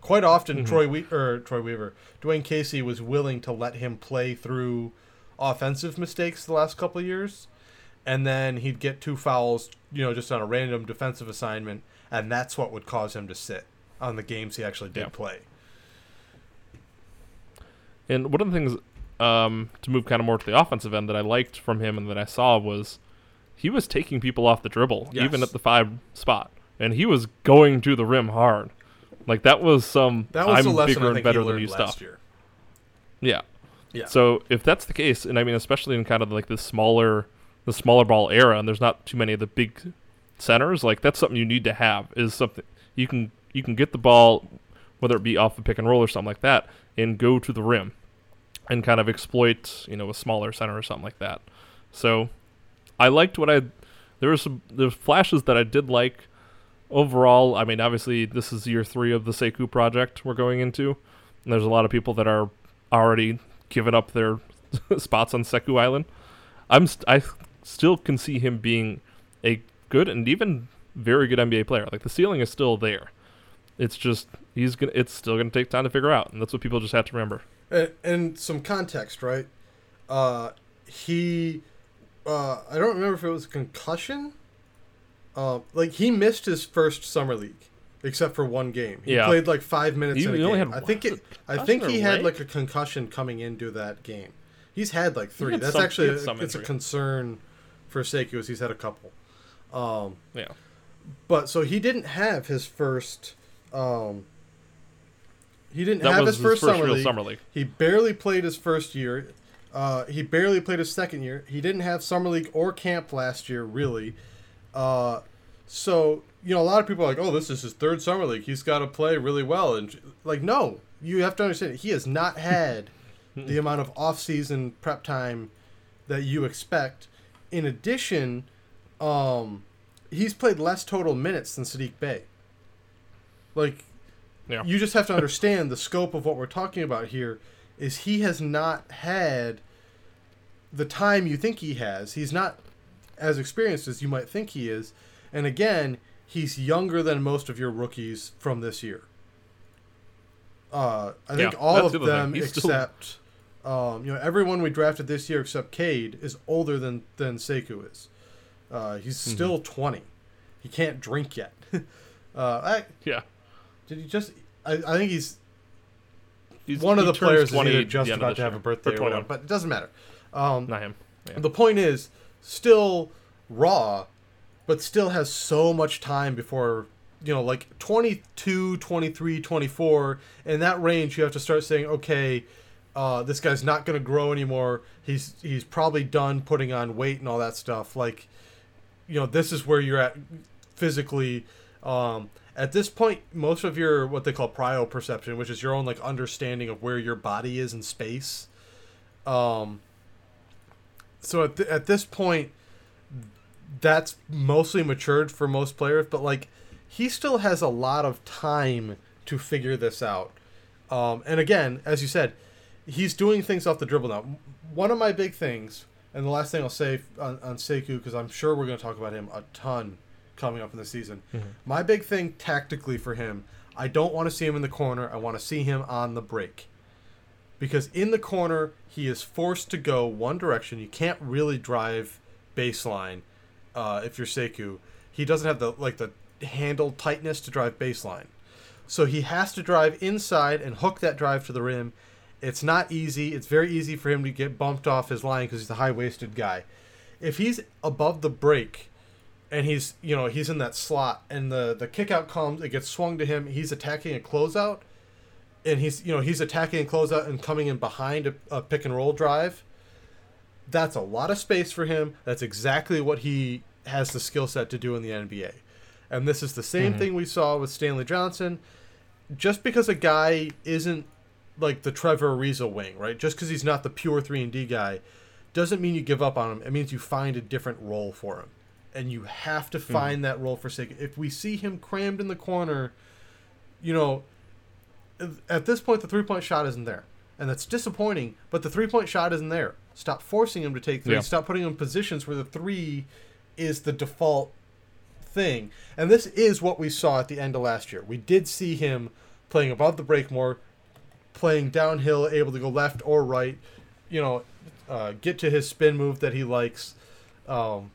Quite often, Mhm. Troy we- or Troy Weaver, Dwane Casey was willing to let him play through offensive mistakes the last couple of years, and then he'd get two fouls, you know, just on a random defensive assignment, and that's what would cause him to sit on the games he actually did Yeah. play. And one of the things um, to move kind of more to the offensive end that I liked from him and that I saw was he was taking people off the dribble, even at the five spot, and he was going to the rim hard. Like that was some That was I'm the lesson bigger I and think better than you last stuff. year. Yeah. Yeah. So if that's the case, and I mean especially in kind of like the smaller the smaller ball era, and there's not too many of the big centers, like that's something you need to have is something you can you can get the ball, whether it be off a pick and roll or something like that, and go to the rim, and kind of exploit you know a smaller center or something like that. So I liked what I there were some there's flashes that I did like. Overall, I mean obviously this is year three of the Sekou project we're going into. And there's a lot of people that are already given up their spots on Sekou Island. I'm st- I still can see him being a good and even very good NBA player. Like the ceiling is still there. It's just he's gonna. It's still gonna take time to figure out, and that's what people just have to remember. And, and some context, right? Uh, he, uh, I don't remember if it was a concussion. Uh, like he missed his first summer league, except for one game. He Yeah. played like five minutes He- in a game. had I think it. I think he had like a concussion coming into that game. He's had like three. had That's some- actually a, it's a concern for Sekou. is He's had a couple. Um, Yeah. but so he didn't have his first. Um, he didn't That have his first, summer, real league. summer league. He barely played his first year. Uh, he barely played his second year. He didn't have summer league or camp last year, really. Uh, so you know, a lot of people are like, "Oh, this is his third summer league. He's got to play really well." And like, no, you have to understand, he has not had the amount of off-season prep time that you expect. In addition, um, he's played less total minutes than Saddiq Bey. Like, Yeah. you just have to understand the scope of what we're talking about here is he has not had the time you think he has. He's not as experienced as you might think he is. And again, he's younger than most of your rookies from this year. Uh, I think Yeah, all of them He's still- except um, you know everyone we drafted this year except Cade is older than than Sekou is. Uh, he's Mm-hmm. still 20. He can't drink yet. uh, I, Yeah. Did he just? I, I think he's He's, one of the players is 20 either just about to have a birthday Or or 21. whatever, but it doesn't matter. Um, Not him. Yeah. the point is, still raw, but still has so much time before, you know, like 22, 23, 24. In that range, you have to start saying, okay, uh, this guy's not going to grow anymore. He's he's probably done putting on weight and all that stuff. Like, you know, this is where you're at physically. Um, at this point, most of your what they call perception, which is your own like understanding of where your body is in space. Um, so at, th- at this point that's mostly matured for most players but like he still has a lot of time to figure this out um, and again as you said he's doing things off the dribble now one of my big things and the last thing i'll say on, on sekou because i'm sure we're going to talk about him a ton coming up in the season my big thing tactically for him i don't want to see him in the corner i want to see him on the break because in the corner he is forced to go one direction. You can't really drive baseline uh, if you're Sekou. He doesn't have the like the handle tightness to drive baseline, so he has to drive inside and hook that drive to the rim. It's not easy. It's very easy for him to get bumped off his line because he's a high waisted guy. If he's above the break and he's you know he's in that slot and the the kick out comes, it gets swung to him. He's attacking a closeout and he's you know he's attacking and closeout and coming in behind a, a pick and roll drive. That's a lot of space for him. That's exactly what he has the skill set to do in the NBA. And this is the same mhm. thing we saw with Stanley Johnson. Just because a guy isn't like the Trevor Ariza wing, right? Just because he's not the pure three and D guy, doesn't mean you give up on him. It means you find a different role for him, and you have to find that role for Sekou. If we see him crammed in the corner, you know, at this point the three point shot isn't there, and that's disappointing. But the three point shot isn't there. Stop forcing him to take three. Yeah. Stop putting him in positions where the three is the default thing. And this is what we saw at the end of last year. We did see him playing above the break more, playing downhill, able to go left or right. You know, uh, get to his spin move that he likes. Um,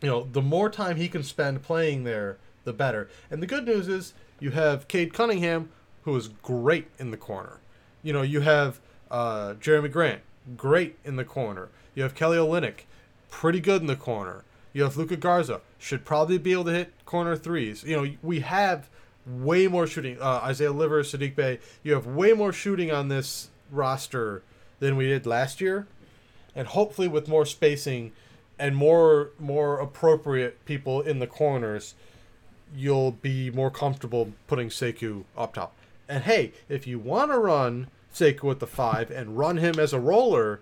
you know, the more time he can spend playing there, the better. And the good news is you have Cade Cunningham, who is great in the corner. You know, you have uh, Jerami Grant, great in the corner. You have Kelly Olynyk, pretty good in the corner. You have Luka Garza, should probably be able to hit corner threes. You know, we have way more shooting. Uh, Isaiah Livers, Saddiq Bey, you have way more shooting on this roster than we did last year, and hopefully with more spacing and more more appropriate people in the corners, you'll be more comfortable putting Sekou up top. And hey, if you want to run Sekou at the five and run him as a roller,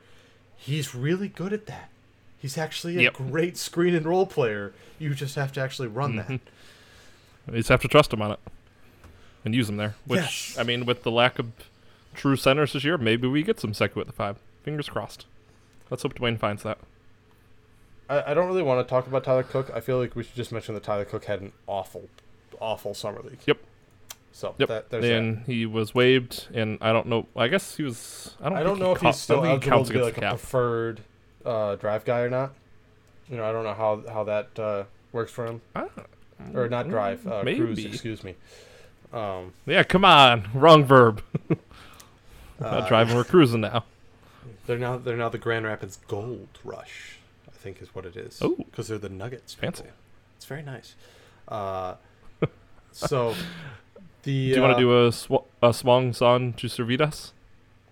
he's really good at that. He's actually a Yep. great screen and roll player. You just have to actually run that. Mm-hmm. You just have to trust him on it and use him there. Which Yes. I mean, with the lack of true centers this year, maybe we get some Sekou at the five. Fingers crossed. Let's hope Dwane finds that. I, I don't really want to talk about Tyler Cook. I feel like we should just mention that Tyler Cook had an awful, awful summer league. Yep. So Yep. that, there's that. and he was waived, and I don't know. I guess he was. I don't. I don't know if ca- he's still I don't think he eligible counts to be like a cap. preferred uh, drive guy or not. You know, I don't know how how that uh, works for him, or not drive, uh, cruise. maybe. Excuse me. Um, Yeah, come on. Wrong verb. uh, Not driving. We're cruising now. They're now they're now the Grand Rapids Gold Rush, think is what it is. Ooh. because they're the Nuggets. people. Fancy. It's very nice. Uh, so the Do you want uh, to do a, sw- a to Sirvydis,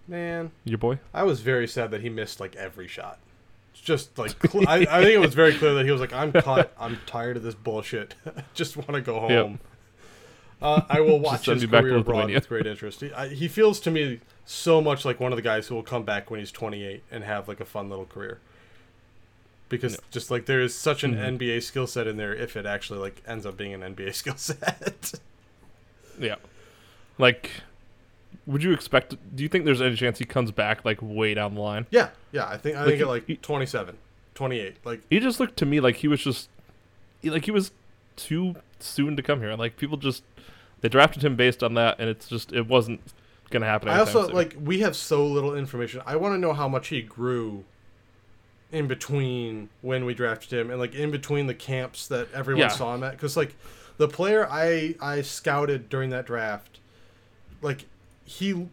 man? your boy? I was very sad that he missed like every shot. It's just like cl- I, I think it was very clear that he was like, "I'm cut. I'm tired of this bullshit. just want to go home." Uh, I will watch his me back to career abroad with great interest. He, I, he feels to me so much like one of the guys who will come back when he's 28 and have like a fun little career. Because just like there is such an Mhm. NBA skill set in there, if it actually like ends up being an NBA skill set. Yeah. Like, would you expect? Do you think there's any chance he comes back like way down the line? yeah, yeah. I think I Like, think he- at like he- 27, 28. Like He just looked to me like he was just, he- like he was too soon to come here. Like people just, they drafted him based on that, and it's just it wasn't gonna happen. I also soon. like we have so little information. I want to know how much he grew in between when we drafted him and like in between the camps that everyone Yeah. saw him at because like the player I I scouted during that draft, like he,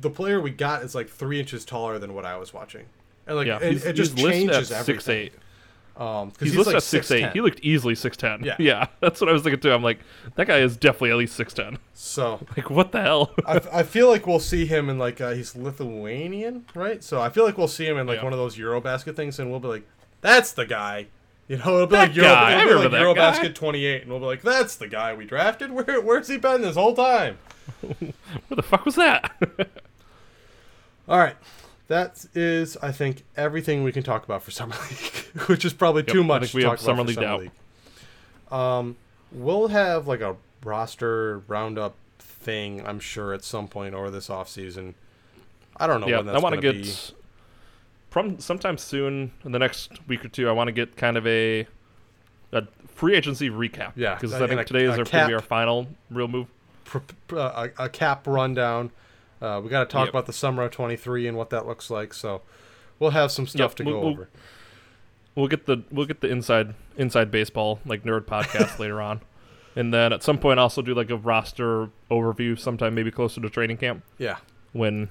the player we got is like three inches taller than what I was watching, and like Yeah, it, he's, it just changes everything. six eight. Um, He's, he's, listed like at six eight. He looked easily six ten. Yeah. yeah, that's what I was thinking too. I'm like, that guy is definitely at least six ten. so Like, what the hell? I, I feel like we'll see him in like uh, he's Lithuanian, right? So I feel like we'll see him in like Yeah. one of those Eurobasket things, and we'll be like, "That's the guy." You know, it'll be That like, Euro, guy. It'll be like. Eurobasket 28, and we'll be like, "That's the guy we drafted. Where where's he been this whole time?" what the fuck was that? All right, that is I think everything we can talk about for summer league, which is probably Yep, too much we talk have summer about league summer league. Um, we'll have like a roster roundup thing, I'm sure, at some point over this off season. I don't know yeah, when that's I want to get be. from sometime soon in the next week or two. I want to get kind of a a free agency recap. Yeah, because I think a- today is our, cap. our final real move. pr- pr- uh, a, a cap rundown. Uh, we got to talk Yep. about the summer of 23 and what that looks like. So we'll have some stuff Yep, to we'll- go we'll- over. We'll get the we'll get the inside inside baseball like nerd podcast later on, and then at some point also do like a roster overview sometime maybe closer to training camp Yeah, when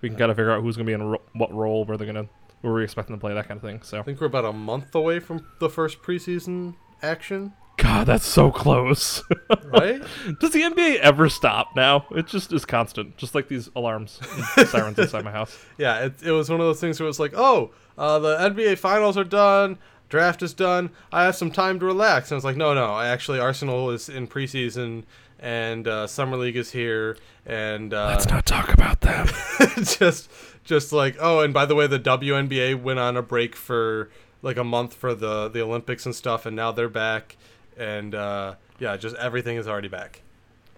we can kind of figure out who's gonna be in ro- what role, where they're gonna where we're expecting to play, that kind of thing. So I think we're about a month away from the first preseason action, God, that's so close. right? Does the NBA ever stop now? It just is constant, just like these alarms, and sirens inside my house. yeah, it, it was one of those things where it was like, oh, uh, the NBA finals are done. Draft is done. I have some time to relax. And it's like, no, no. I actually Arsenal is in preseason, and uh, summer league is here, and uh, let's not talk about them. just just like oh and by the way the WNBA went on a break for like a month for the the Olympics and stuff and now they're back and uh yeah just everything is already back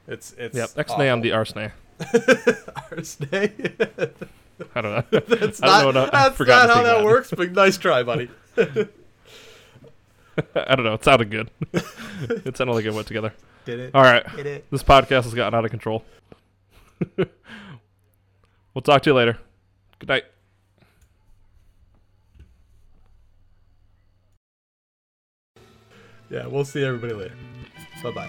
it's it's Yep, next day on the Arsene. Thursday I don't know. that's I not don't know. I've that's forgotten not how think that about works but nice try buddy I don't know. It sounded good. it sounded like it went together. did it All right. did it This podcast has gotten out of control. we'll talk to you later. Good night. Yeah we'll see everybody later bye bye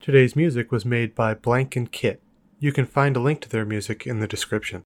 Today's music was made by Blank and Kit. You can find a link to their music in the description.